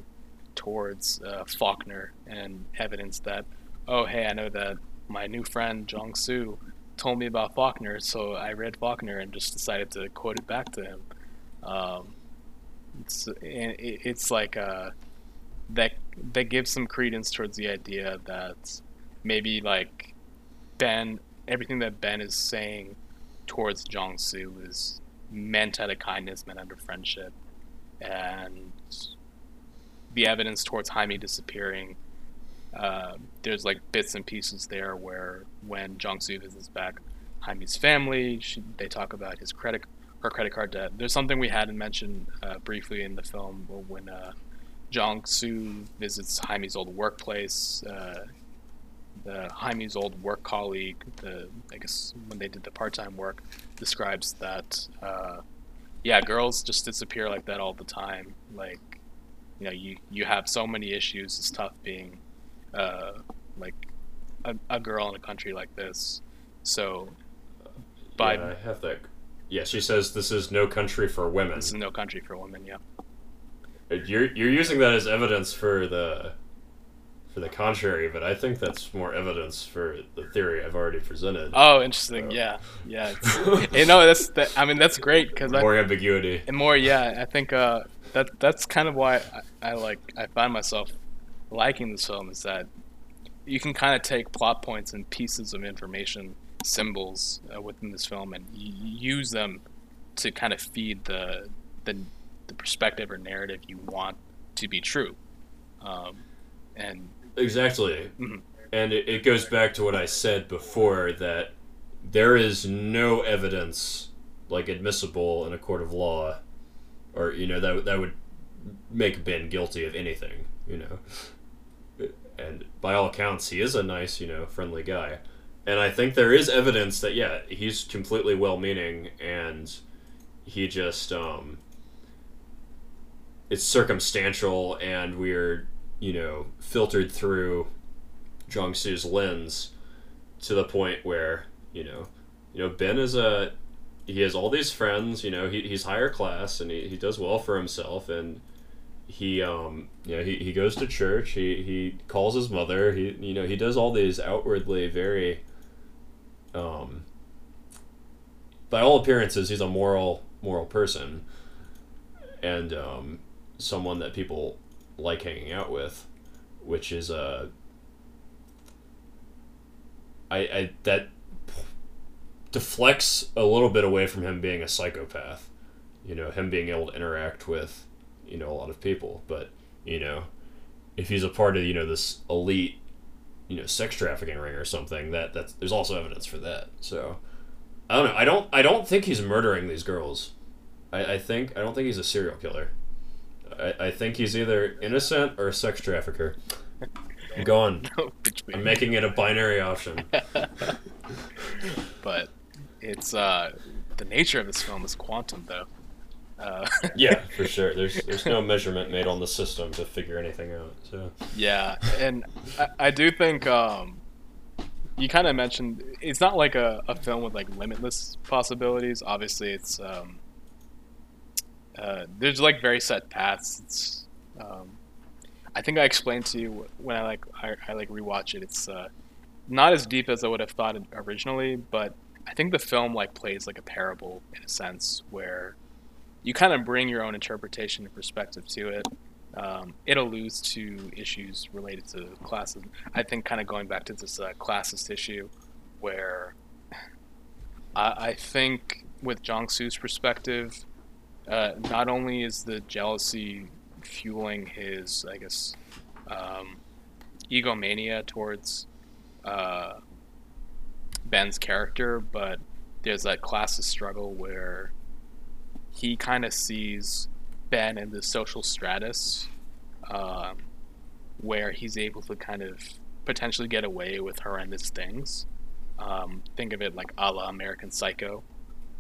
towards uh, Faulkner and evidence that, oh, hey, I know that my new friend Jong Soo told me about Faulkner, so I read Faulkner and just decided to quote it back to him. Um, it's, it's like uh, that that gives some credence towards the idea that maybe like Ben, everything that Ben is saying towards Jong Soo is meant out of kindness, meant out of friendship, and the evidence towards Jaime disappearing. Uh, there's like bits and pieces there where when Jong Soo visits back Jaime's family, she, they talk about his credit, her credit card debt. There's something we hadn't mentioned uh, briefly in the film when uh, Jong Soo visits Jaime's old workplace. Uh, the Jaime's old work colleague, the I guess when they did the part-time work, describes that uh, yeah, girls just disappear like that all the time. Like you know, you you have so many issues. It's tough being uh, like a, a girl in a country like this. So by yeah, I have that. Yeah, she says this is no country for women. this is no country for women. Yeah. You're you're using that as evidence for the for the contrary, but I think that's more evidence for the theory I've already presented. Oh, interesting. So. Yeah, yeah. you know, that's that, I mean that's great because more I, ambiguity and more. Yeah, I think uh, that that's kind of why I, I like I find myself liking this film is that you can kind of take plot points and pieces of information, symbols uh, within this film, and use them to kind of feed the the the perspective or narrative you want to be true. Um, and exactly, mm-hmm. and it, it goes back to what I said before that there is no evidence like admissible in a court of law, or you know that that would make Ben guilty of anything. You know, and by all accounts, he is a nice, you know, friendly guy. And I think there is evidence that yeah, he's completely well-meaning and he just um it's circumstantial and we're you know filtered through Jong Soo's lens to the point where you know you know Ben is a he has all these friends you know he, he's higher class and he, he does well for himself and he um you know he, he goes to church he he calls his mother he you know he does all these outwardly very um by all appearances he's a moral moral person and um someone that people like hanging out with, which is a. Uh, I, I that deflects a little bit away from him being a psychopath, you know, him being able to interact with, you know, a lot of people. But you know, if he's a part of you know this elite, you know, sex trafficking ring or something, that that's there's also evidence for that. So I don't know. I don't I don't think he's murdering these girls. I, I think I don't think he's a serial killer. I, I think he's either innocent or a sex trafficker. I'm going. I'm making it a binary option. but it's uh, the nature of this film is quantum, though. Uh, yeah, for sure. There's there's no measurement made on the system to figure anything out. So yeah, and I, I do think um, you kind of mentioned it's not like a, a film with like limitless possibilities. Obviously, it's um, uh, there's like very set paths. It's, um, I think I explained to you when I like I, I like rewatch it. It's uh, not as deep as I would have thought originally, but I think the film like plays like a parable in a sense where you kind of bring your own interpretation and perspective to it. Um, it alludes to issues related to classes. I think kind of going back to this uh, classist issue where I, I think with Jong Soo's perspective, uh, not only is the jealousy fueling his, I guess, um, egomania towards uh, Ben's character, but there's that classist struggle where he kind of sees Ben in the social stratus um, where he's able to kind of potentially get away with horrendous things. Um, think of it like a la American Psycho,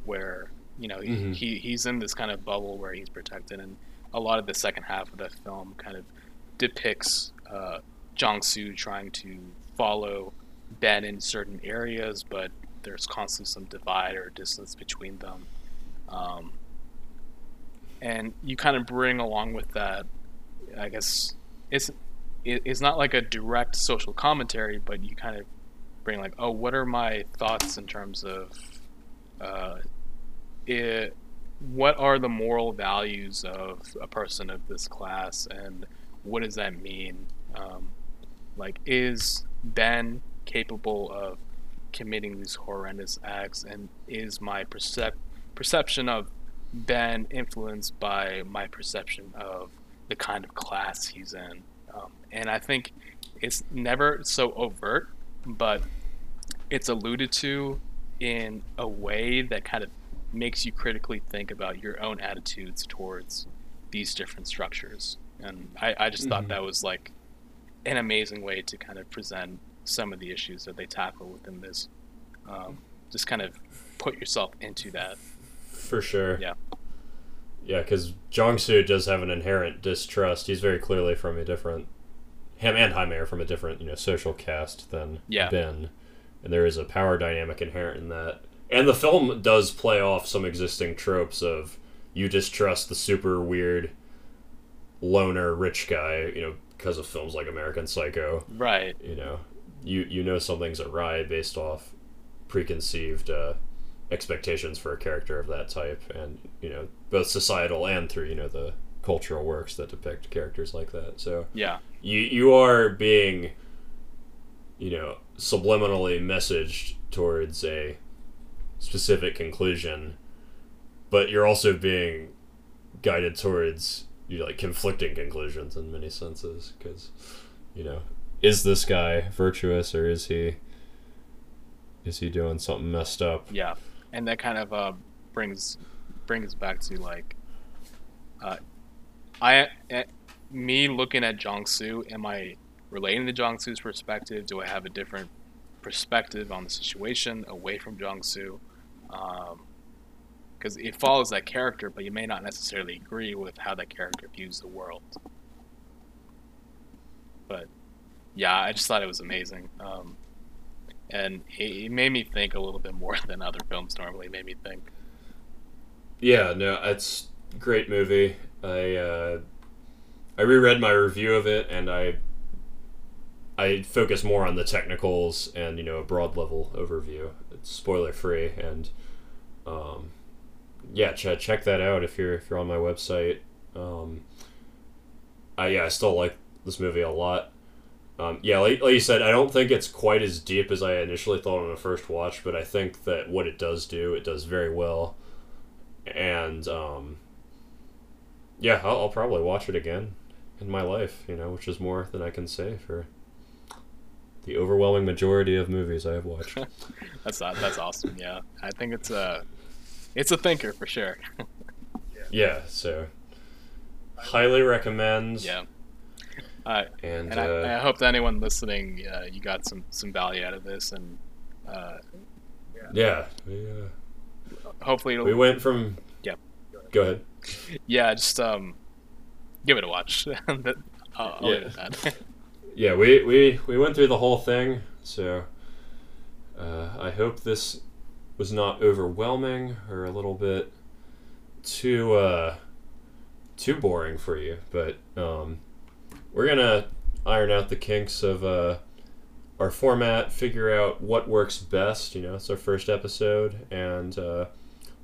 where you know, mm-hmm. he he's in this kind of bubble where he's protected, and a lot of the second half of the film kind of depicts uh, Jong Soo trying to follow Ben in certain areas, but there's constantly some divide or distance between them. Um, and you kind of bring along with that, I guess it's it's not like a direct social commentary, but you kind of bring like, oh, what are my thoughts in terms of uh, it what are the moral values of a person of this class and what does that mean? Um, like is ben capable of committing these horrendous acts and is my percep- perception of ben influenced by my perception of the kind of class he's in? Um, and i think it's never so overt but it's alluded to in a way that kind of makes you critically think about your own attitudes towards these different structures. And I, I just mm-hmm. thought that was like an amazing way to kind of present some of the issues that they tackle within this. Um, just kind of put yourself into that. For sure. Yeah. Yeah, because Jong Soo does have an inherent distrust. He's very clearly from a different, him and Jaime are from a different, you know, social caste than yeah. Ben, and there is a power dynamic inherent in that and the film does play off some existing tropes of you distrust the super weird loner rich guy, you know, because of films like American Psycho. Right. You know, you you know something's awry based off preconceived uh, expectations for a character of that type, and you know both societal and through you know the cultural works that depict characters like that. So Yeah. you you are being you know subliminally messaged towards a specific conclusion but you're also being guided towards you know, like conflicting conclusions in many senses because you know is this guy virtuous or is he is he doing something messed up Yeah, and that kind of uh, brings brings back to like, uh, I eh, me looking at Jong-soo, am I relating to Jong-soo's perspective? Do I have a different perspective on the situation away from Jong-soo? Because it follows that character, but you may not necessarily agree with how that character views the world. But yeah, I just thought it was amazing. Um, and it, it made me think a little bit more than other films normally made me think. Yeah, no, it's great movie. I uh, I reread my review of it, and I I focus more on the technicals and you know a broad level overview. It's spoiler free, and um, yeah, ch- check that out if you're if you're on my website. Um, I yeah, I still like this movie a lot. Um, yeah, like, like you said, I don't think it's quite as deep as I initially thought on the first watch, but I think that what it does do, it does very well and um, yeah, I'll, I'll probably watch it again in my life, you know, which is more than I can say for the overwhelming majority of movies I have watched. That's that's awesome. Yeah, I think it's a it's a thinker for sure. yeah, so highly recommend. yeah. Uh, and, and uh, I, I hope that anyone listening, uh, you got some some value out of this, and uh, yeah, we, uh, hopefully it'll we went from. yeah. Go ahead. yeah, just um, give it a watch. That- I'll, I'll leave it at that. Yeah, we, we, we went through the whole thing, so uh, I hope this was not overwhelming or a little bit too uh, too boring for you. But um, we're gonna iron out the kinks of uh, our format, figure out what works best. You know, it's our first episode, and uh,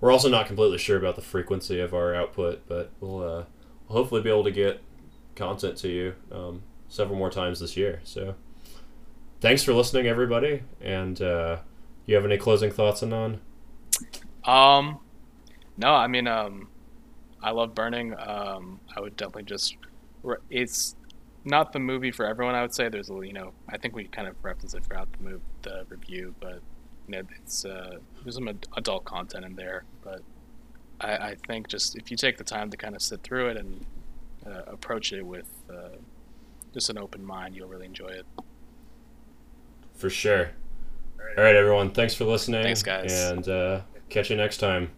we're also not completely sure about the frequency of our output, but we'll, uh, hopefully be able to get content to you. Um, several more times this year. So, thanks for listening, everybody. And uh, you have any closing thoughts, Anon? Um, no, I mean, um, I love Burning. Um, I would definitely just. re- It's not the movie for everyone. I would say there's a you know I think we kind of referenced it throughout the move the review, but you know it's uh, there's some ad- adult content in there. But I, I think just if you take the time to kind of sit through it and uh, approach it with uh, just an open mind, you'll really enjoy it. For sure. All right, everyone. Thanks for listening. Thanks, guys. And uh, catch you next time.